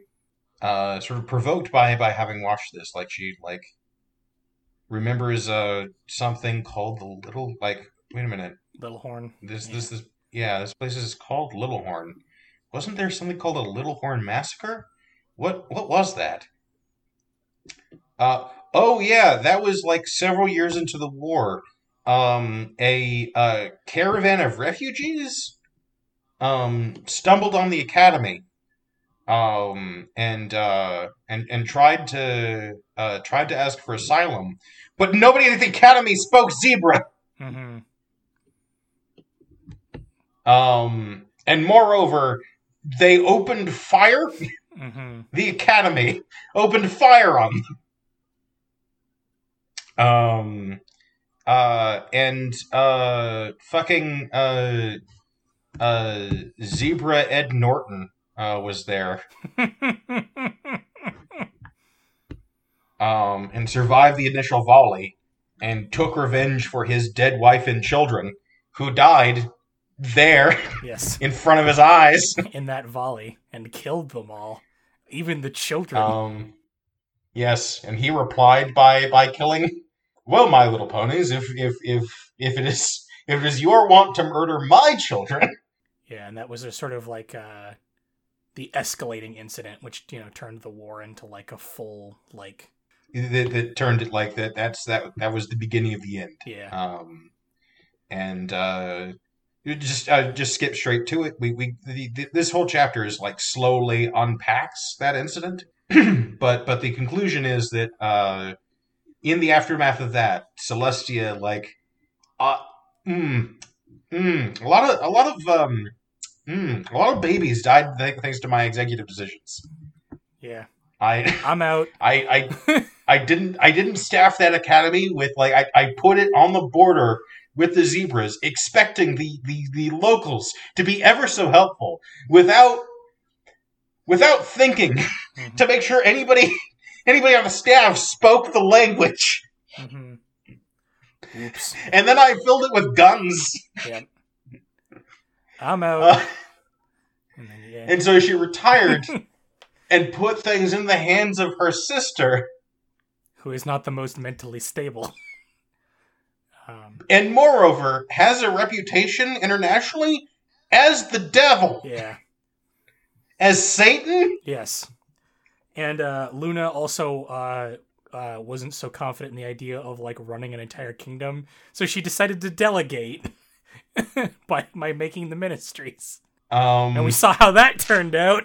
Uh, sort of provoked by by having watched this, like she like remembers uh something called the little like wait a minute Little Horn. this Yeah. this is yeah this place is called Little Horn. Wasn't there something called a Little Horn massacre? What what was that? Uh oh yeah, that was like several years into the war. Um, a uh, caravan of refugees um stumbled on the academy um and uh and and tried to uh tried to ask for asylum but nobody at the academy spoke zebra. Hmm um and moreover they opened fire. Hmm the academy opened fire on them. Um uh and uh fucking uh uh zebra ed norton uh was there um, and survived the initial volley and took revenge for his dead wife and children who died there yes, in front of his eyes. in that volley and killed them all, even the children. Um, yes, and he replied by by killing. Well, my little ponies, if if if if it is if it is your want to murder my children, yeah, and that was a sort of like uh, the escalating incident, which you know turned the war into like a full like that, that turned it like that. That's that. That was the beginning of the end. yeah. um, and uh, just uh, just skip straight to it. We we the, the, this whole chapter is like slowly unpacks that incident, but but the conclusion is that uh, in the aftermath of that, Celestia like uh, mm, mm, a lot of a lot of um, mm, a lot of babies died thanks to my executive decisions. yeah, I I'm out. I I I didn't I didn't staff that academy with like I, I put it on the border with the zebras, expecting the, the, the locals to be ever so helpful without without thinking Mhm. to make sure anybody anybody on the staff spoke the language. Mhm. Oops. And then I filled it with guns. Yep. I'm out. Uh, and then, yeah. and so she retired and put things in the hands of her sister. Who is not the most mentally stable. Um, And moreover, has a reputation internationally as the devil, yeah. as Satan. Yes. And uh, Luna also uh, uh, wasn't so confident in the idea of like running an entire kingdom, so she decided to delegate by by making the ministries. Um, And we saw how that turned out.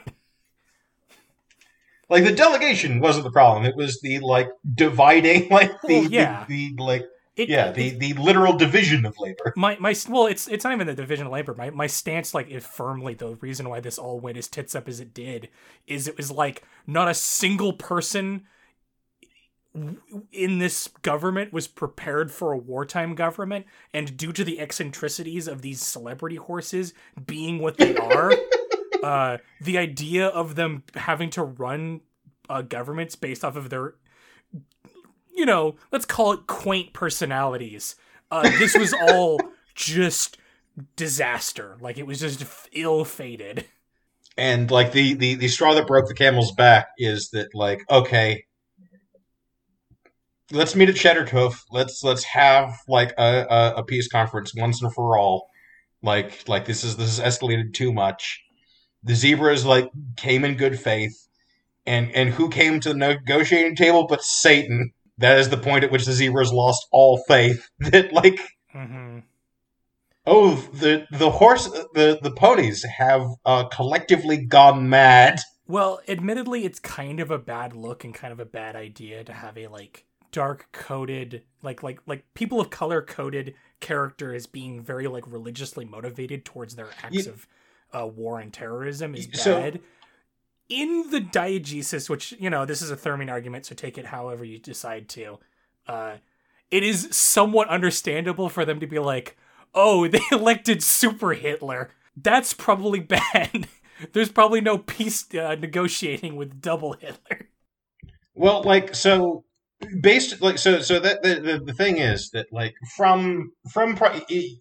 like the delegation wasn't the problem; it was the like dividing, like the Well, yeah. the, the like It, yeah the the literal division of labor. my my well, it's it's not even the division of labor. My my stance, like, is firmly the reason why this all went as tits up as it did is it was like not a single person in this government was prepared for a wartime government, and due to the eccentricities of these celebrity horses being what they are, uh, the idea of them having to run uh, governments based off of their you know, let's call it quaint personalities. Uh, this was all just disaster. Like it was just ill fated. And like the, the the straw that broke the camel's back is that like okay, let's meet at Cheddarcove. Let's let's have like a, a, a peace conference once and for all. Like like this is this is escalated too much. The zebras like came in good faith, and and who came to the negotiating table but Satan. That is the point at which the zebras lost all faith. That like hmm oh the the horse the the ponies have uh, collectively gone mad. Well, admittedly, it's kind of a bad look and kind of a bad idea to have a like dark coded like like like people of color coded character as being very like religiously motivated towards their acts You- of uh, war and terrorism is So- bad. In the diegesis, which you know, this is a Thermian argument, so take it however you decide to. Uh, it is somewhat understandable for them to be like, "Oh, they elected Super Hitler." That's probably bad. There's probably no peace uh, negotiating with double Hitler. Well, like so, based like so so that the, the thing is that like from from pro-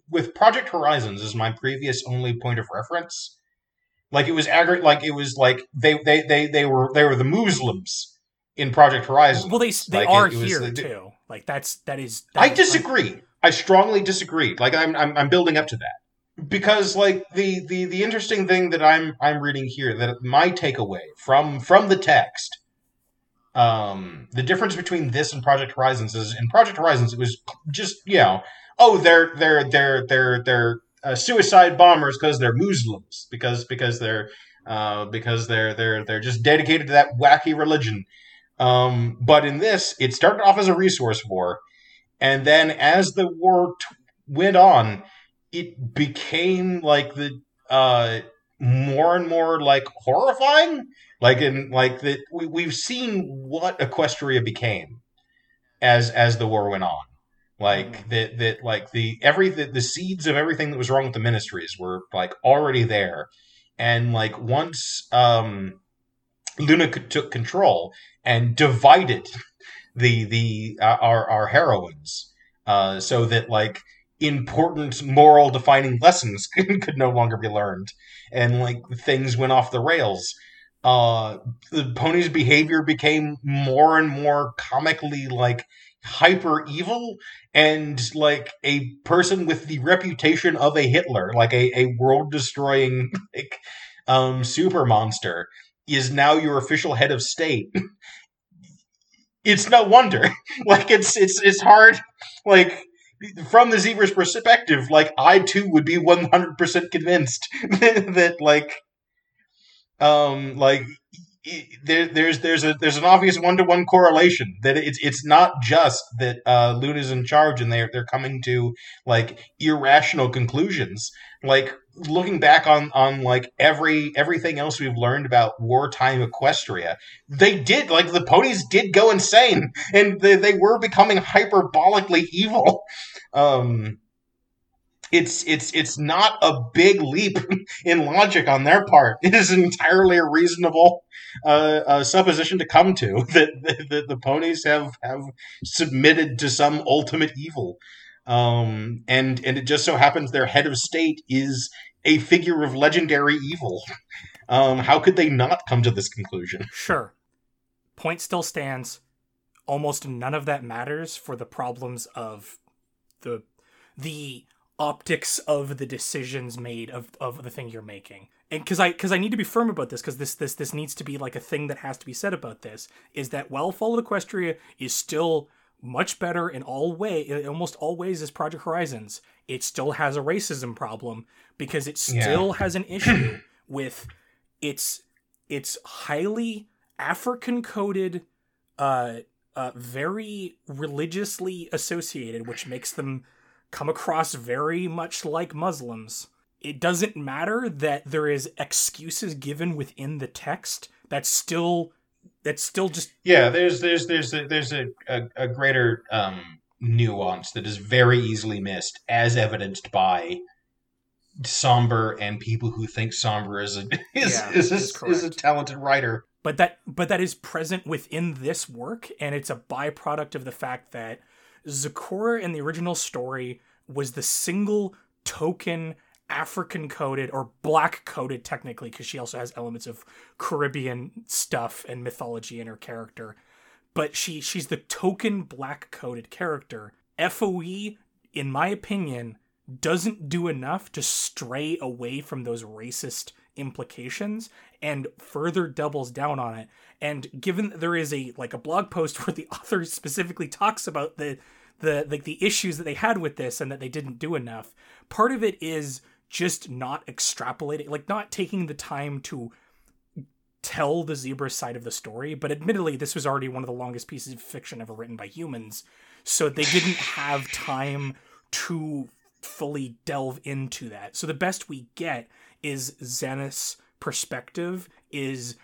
with Project Horizons is my previous only point of reference. Like it was aggregate, like it was like they they they they were they were the Muslims in Project Horizons. Well, they they Like, are it was here the- too. Like that's that is. that I disagree. I strongly disagree. Like I'm, I'm I'm building up to that because like the the the interesting thing that I'm I'm reading here that my takeaway from from the text um the difference between this and Project Horizons is in Project Horizons it was just you know oh they're they're they're they're they're uh, suicide bombers because they're Muslims because because they're uh because they're they're they're just dedicated to that wacky religion. Um but in this it started off as a resource war and then as the war t- went on it became like the uh more and more like horrifying like in like that we, we've seen what equestria became as as the war went on. Like that that like the every the, the seeds of everything that was wrong with the ministries were like already there. And like once um luna took control and divided the the uh, our our heroines uh so that like important moral defining lessons could no longer be learned. And like things went off the rails uh the pony's behavior became more and more comically like hyper evil and like a person with the reputation of a hitler like a, a world destroying like um super monster is now your official head of state. It's no wonder. Like it's it's it's hard. Like from the zebra's perspective like i too would be 100% convinced that like um like there, there's there's a there's an obvious one to one correlation that it's it's not just that uh, Luna's in charge and they're they're coming to like irrational conclusions. Like looking back on on like every everything else we've learned about wartime Equestria, they did like the ponies did go insane and they, they were becoming hyperbolically evil. Um, it's it's it's not a big leap in logic on their part. It is entirely a reasonable uh, uh, supposition to come to that, that, that the ponies have have submitted to some ultimate evil, um, and and it just so happens their head of state is a figure of legendary evil. Um, how could they not come to this conclusion? Sure. Point still stands. Almost none of that matters for the problems of the the optics of the decisions made of, of the thing you're making and because i because i need to be firm about this because this this this needs to be like a thing that has to be said about this is that well Fallout Equestria is still much better in all way almost all ways as project horizons it still has a racism problem because it still Yeah. has an issue with its its highly african coded uh uh very religiously associated which makes them come across very much like Muslims. It doesn't matter that there is excuses given within the text. That's still that's still just Yeah, there's there's there's a, there's a, a, a greater um, nuance that is very easily missed, as evidenced by Somber and people who think Somber is a is Yeah, is, is a, is a talented writer. but that but that is present within this work and it's a byproduct of the fact that Zecora in the original story was the single token African coded or black coded technically because she also has elements of Caribbean stuff and mythology in her character. But she she's the token black coded character FOE in my opinion doesn't do enough to stray away from those racist implications and further doubles down on it. And given there is a like a blog post where the author specifically talks about the the like the issues that they had with this and that they didn't do enough part of it is just not extrapolating like not taking the time to tell the zebra side of the story. But admittedly this was already one of the longest pieces of fiction ever written by humans. So they didn't have time to fully delve into that. So the best we get is Xenith's perspective is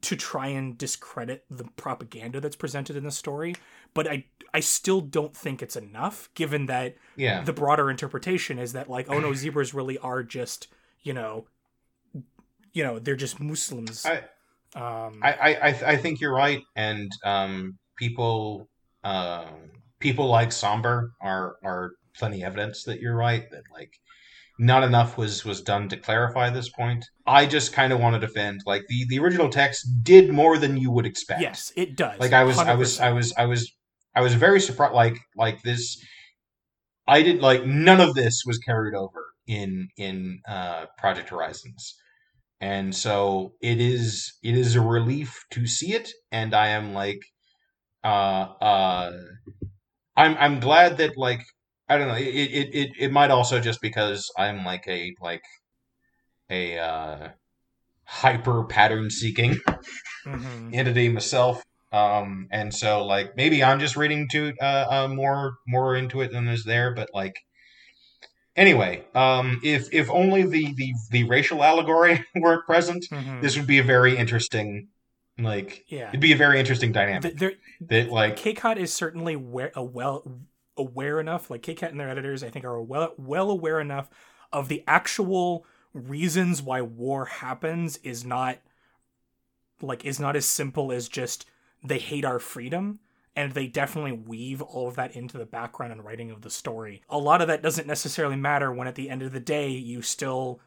to try and discredit the propaganda that's presented in the story but i i still don't think it's enough given that Yeah, the broader interpretation is that like oh no zebras really are just you know you know they're just muslims. I um I I I, th- I think you're right, and um, people uh, people like Somber are are plenty evidence that you're right that like not enough was was done to clarify this point. I just kind of want to defend like the the original text did more than you would expect. yes it does like I was I was I was I was I was very surprised like like this I did like none of this was carried over in in uh Project Horizons. And so it is it is a relief to see it and I am like uh uh I'm I'm glad that like I don't know it it it, it might also just because I'm like a like a uh hyper pattern seeking Mhm. entity myself. Um, and so like maybe I'm just reading to uh, uh more more into it than is there, but like anyway, um, if if only the the the racial allegory weren't present, Mhm. this would be a very interesting like yeah it'd be a very interesting dynamic. Th- there that like Kkat is certainly where a well aware enough. Like Kkat and their editors, I think, are well well aware enough of the actual reasons why war happens. Is not like is not as simple as just they hate our freedom. And they definitely weave all of that into the background and writing of the story. A lot of that doesn't necessarily matter when, at the end of the day, you still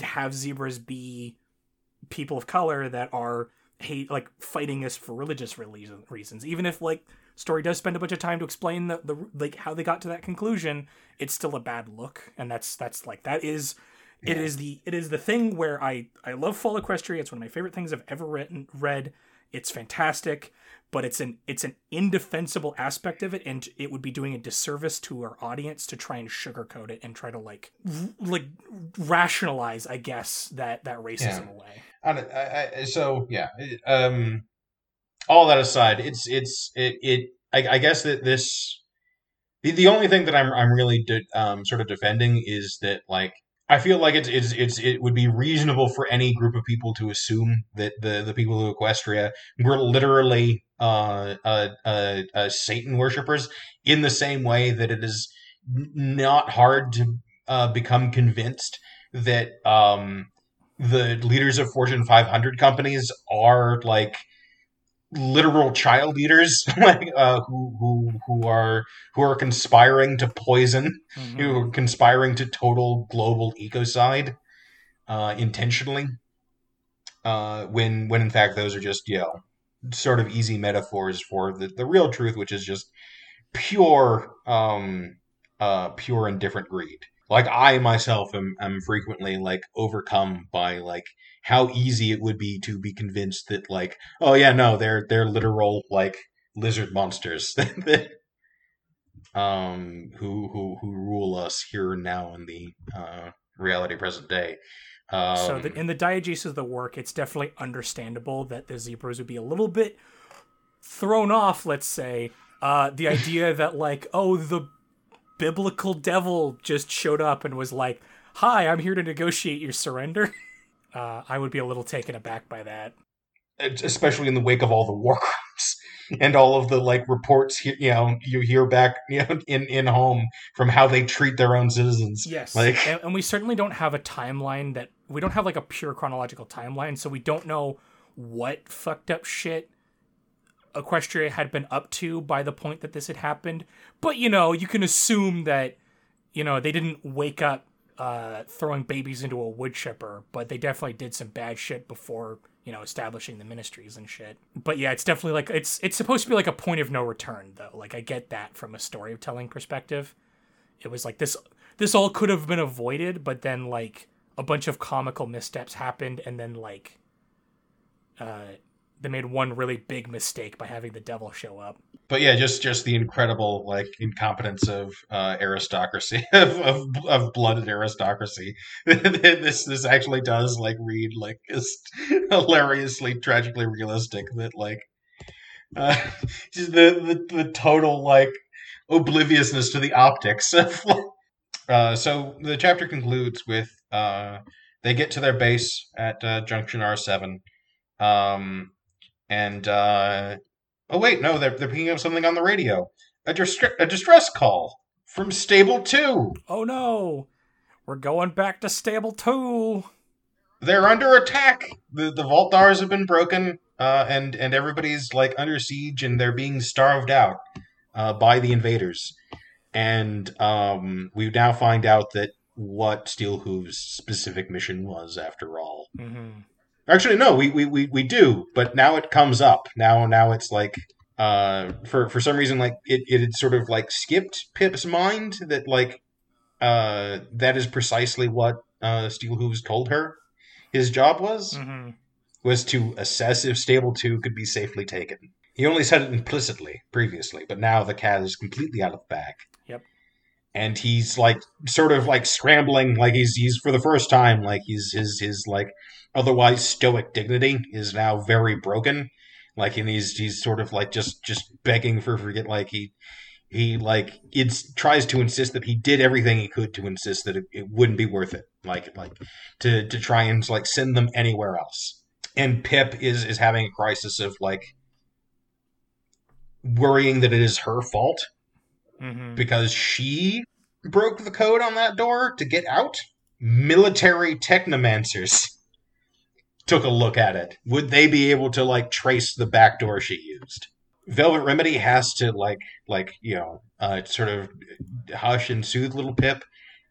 have zebras be people of color that are hate like fighting us for religious reason, reasons even if like story does spend a bunch of time to explain the, the like how they got to that conclusion it's still a bad look and that's that's like that is it Yeah. is the it is the thing where i i love fall equestria it's one of my favorite things i've ever written read it's fantastic but it's an it's an indefensible aspect of it and it would be doing a disservice to our audience to try and sugarcoat it and try to like r- like rationalize i guess that that racism away I, don't- I, I, so yeah. Um, all that aside, it's it's it. it I, I guess that this the, the only thing that I'm I'm really de- um, sort of defending is that like I feel like it's it's it's it would be reasonable for any group of people to assume that the the people of Equestria were literally uh, uh, uh, uh, Satan worshippers in the same way that it is not hard to uh, become convinced that um, the leaders of Fortune 500 companies are like literal child eaters, like uh, who who who are who are conspiring to poison, Mhm. who are conspiring to total global ecocide uh, intentionally. Uh, when when in fact those are just you know sort of easy metaphors for the, the real truth, which is just pure um uh pure and different greed. Like I myself am am frequently like overcome by like how easy it would be to be convinced that like oh yeah no they're they're literal like lizard monsters that um who who who rule us here and now in the uh reality present day. Um, so the, in the diegesis of the work, it's definitely understandable that the zebras would be a little bit thrown off. Let's say uh, the idea that like, oh, the biblical devil just showed up and was like, "Hi, I'm here to negotiate your surrender." Uh, I would be a little taken aback by that. especially in the wake of all the war crimes and all of the like reports you know you hear back you know in in home from how they treat their own citizens Yes, like and, and we certainly don't have a timeline that we don't have like a pure chronological timeline, so we don't know what fucked up shit Equestria had been up to by the point that this had happened. But you know, you can assume that you know they didn't wake up uh, throwing babies into a wood chipper, but they definitely did some bad shit before you know establishing the ministries and shit. But yeah, it's definitely like it's it's supposed to be like a point of no return though. Like I get that from a storytelling perspective. It was like this this all could have been avoided, but then like a bunch of comical missteps happened, and then like uh, they made one really big mistake by having the devil show up. but yeah just just the incredible like incompetence of uh aristocracy of of, of blooded aristocracy this this actually does like read like just hilariously tragically realistic that like uh just the the, the total like obliviousness to the optics of uh so the chapter concludes with uh they get to their base at uh, junction r7 um and uh Oh wait, no, they're they're picking up something on the radio. A, a distress call from Stable Two. Oh no, we're going back to stable two. They're under attack. the The vault doors have been broken, uh, and and everybody's like under siege, and they're being starved out uh, by the invaders. And um, we now find out that what Steel Hooves' specific mission was, after all. Mm-hmm. Actually, no, we, we, we, we do, but now it comes up. Now now it's like uh for for some reason like it, it had sort of like skipped Pip's mind that like uh that is precisely what uh Steel Hooves told her his job was Mm-hmm. was to assess if Stable Two could be safely taken. He only said it implicitly previously, but now the cat is completely out of the bag. Yep. And he's like sort of like scrambling, like he's he's for the first time, like he's his his like otherwise stoic dignity is now very broken. Like and he's he's sort of like just just begging for forget like he he like it's tries to insist that he did everything he could to insist that it, it wouldn't be worth it. Like like to to try and like send them anywhere else. And Pip is is having a crisis of like worrying that it is her fault Mm-hmm. because she broke the code on that door to get out. Military technomancers took a look at it. Would they be able to like trace the back door she used? Velvet Remedy has to like like you know uh, sort of hush and soothe little Pip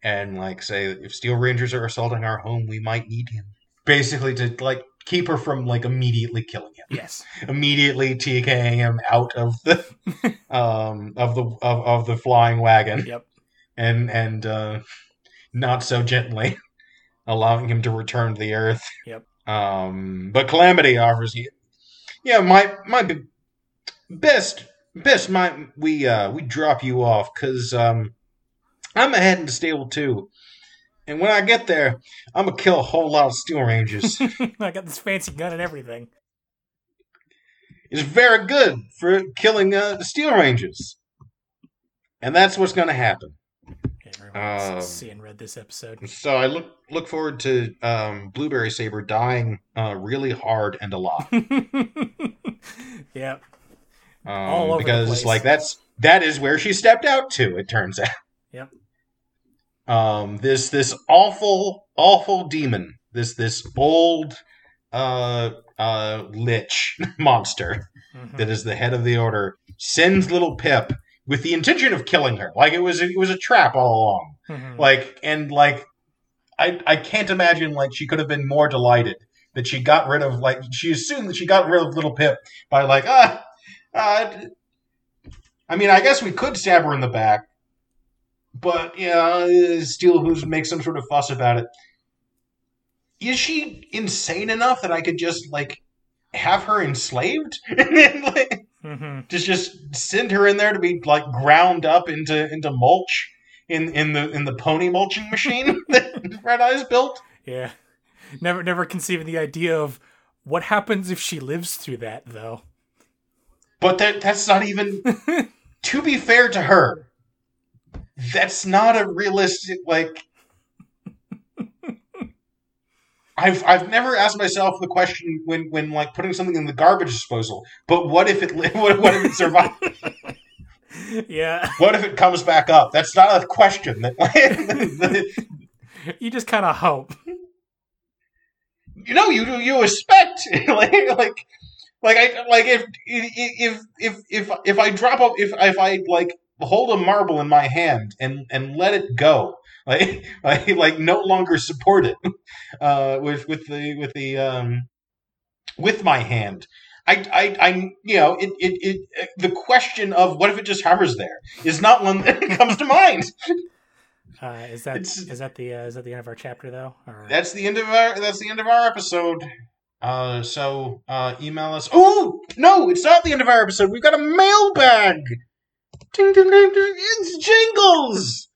and like say if Steel Rangers are assaulting our home, we might need him. Basically to like keep her from like immediately killing him Yes. immediately TKing him out of the um of the of, of the flying wagon Yep. and and uh not so gently allowing him to return to the earth. Yep. Um but Calamity offers you Yeah, my my best best my we uh we drop you off cuz um I'm heading to stable 2. And when I get there, I'm gonna kill a whole lot of Steel Rangers. I got this fancy gun and everything. It's very good for killing uh, the Steel Rangers. And that's what's to happen. Okay, everyone Um, see and read this episode. So I look look forward to um, Blueberry Saber dying uh, really hard and a lot. yeah. Um, All over because like that's that is where she stepped out to. It turns out. Yep. Um, this this awful awful demon. This this old uh uh lich monster Mhm. that is the head of the order sends little Pip with the intention of killing her. Like it was it was a trap all along. Mhm. Like and like I I can't imagine like she could have been more delighted that she got rid of like she assumed that she got rid of little Pip by like ah uh, I mean I guess we could stab her in the back, but yeah, Steel Hooves make some sort of fuss about it. Is she insane enough that I could just like have her enslaved and then like Mhm. just just send her in there to be like ground up into into mulch in in the in the pony mulching machine that Red Eyes built. Yeah. Never never conceiving the idea of what happens if she lives through that though. But that that's not even to be fair to her. That's not a realistic like I've I've never asked myself the question when when like putting something in the garbage disposal. But what if it what, what if it survives? yeah. What if it comes back up? That's not a question. That You just kind of hope. you know you you expect like like like I like if if if if if I drop a if if I like hold a marble in my hand and and let it go like like like no longer support it uh with with the with the um with my hand I, I, I, you know, it, it, it, the question of what if it just hovers there is not one that comes to mind. Uh, is that It's- is that the uh, is that the end of our chapter though? Or... That's the end of our. That's the end of our episode. Uh, so uh, email us. Oh no, it's not the end of our episode. We've got a mailbag. Ding, ding, ding, ding. It's Jingles.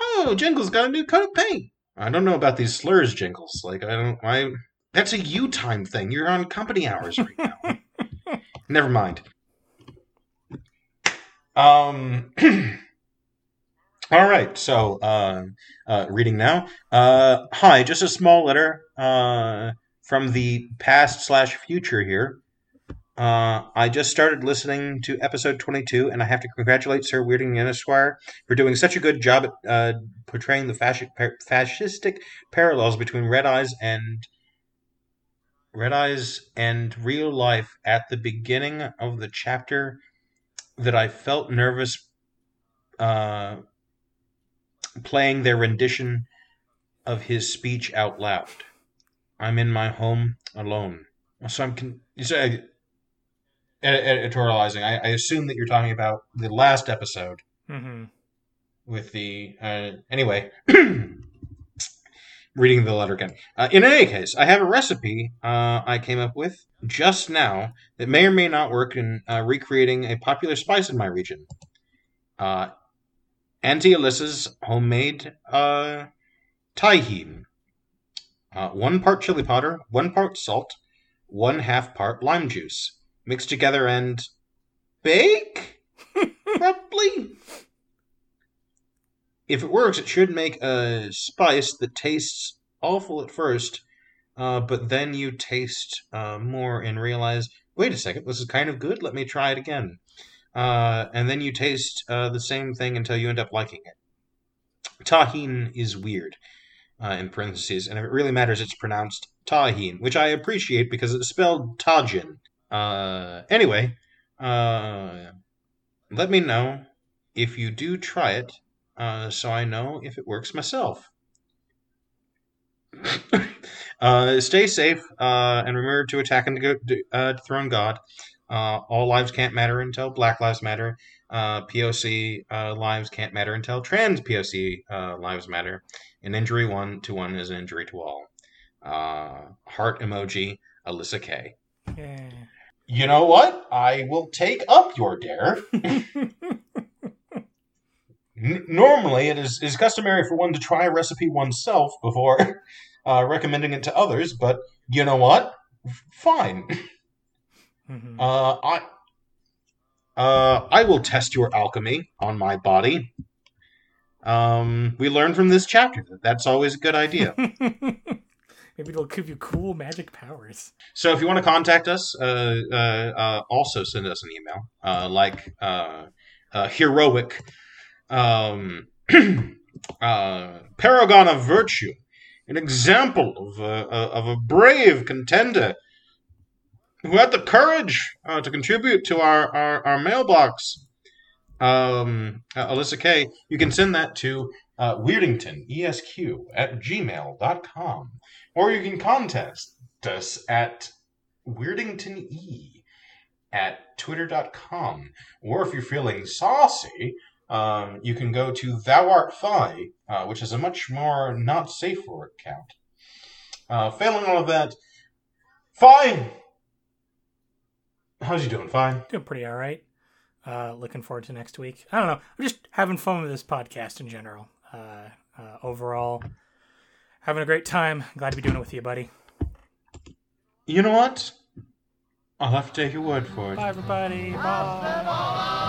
Oh, Jingles got a new coat of paint. I don't know about these slurs, Jingles. Like I don't. I. That's a you time thing. You're on company hours right now. Never mind. Um. All right, so uh, uh, reading now. Uh, hi, just a small letter uh, from the past slash future here. Uh, I just started listening to episode 22, and I have to congratulate Sir Weirding Esquire for doing such a good job at uh, portraying the fasci- par- fascistic parallels between Red Eyes and Red Eyes and real life at the beginning of the chapter that I felt nervous uh, playing their rendition of his speech out loud. I'm in my home alone. So I'm con- so I- editorializing. I, I assume that you're talking about the last episode hmm with the uh, anyway. reading the letter again. Uh, in any case, I have a recipe uh, I came up with just now that may or may not work in uh, recreating a popular spice in my region. Uh, Auntie Alyssa's homemade uh, tahine. Uh, one part chili powder, one part salt, one half part lime juice. Mix together and bake? Probably. If it works, it should make a spice that tastes awful at first, uh, but then you taste uh, more and realize, wait a second, this is kind of good. Let me try it again. Uh, and then you taste uh, the same thing until you end up liking it. Tahine is weird, uh, in parentheses, and if it really matters, it's pronounced tahine, which I appreciate because it's spelled tajin. Uh, anyway, uh, let me know if you do try it, uh, so I know if it works myself. uh, stay safe, uh, and remember to attack and go, uh, dethrone God. Uh, all lives can't matter until Black Lives Matter. Uh, POC uh, lives can't matter until trans POC uh, lives matter. An injury one to one is an injury to all. Uh, heart emoji, Alyssa K. Yeah. You know what? I will take up your dare. N- normally, it is, is customary for one to try a recipe oneself before uh, recommending it to others, but you know what? Fine. Mhm. Uh, I uh, I will test your alchemy on my body. Um, we learned from this chapter that that's always a good idea. Maybe it'll give you cool magic powers. so if you want to contact us, uh, uh, uh, also send us an email, uh, like uh, uh, heroic um, paragon of virtue, an example of a, of a brave contender who had the courage to contribute to our, our, our mailbox. Um, Alyssa K, you can send that to uh, weirdingtonesq at gmail.com. Or you can contact us at weirdingtone at twitter.com. Or if you're feeling saucy, um, you can go to Thou uh, which is a much more not safe for account. Uh, failing all of that, fine. How's you doing? Fine. Doing pretty all right. Uh, looking forward to next week. I don't know. I'm just having fun with this podcast in general. Uh, uh, overall, having a great time. Glad to be doing it with you, buddy. You know what? I'll have to take your word for it. Bye, everybody. Bye.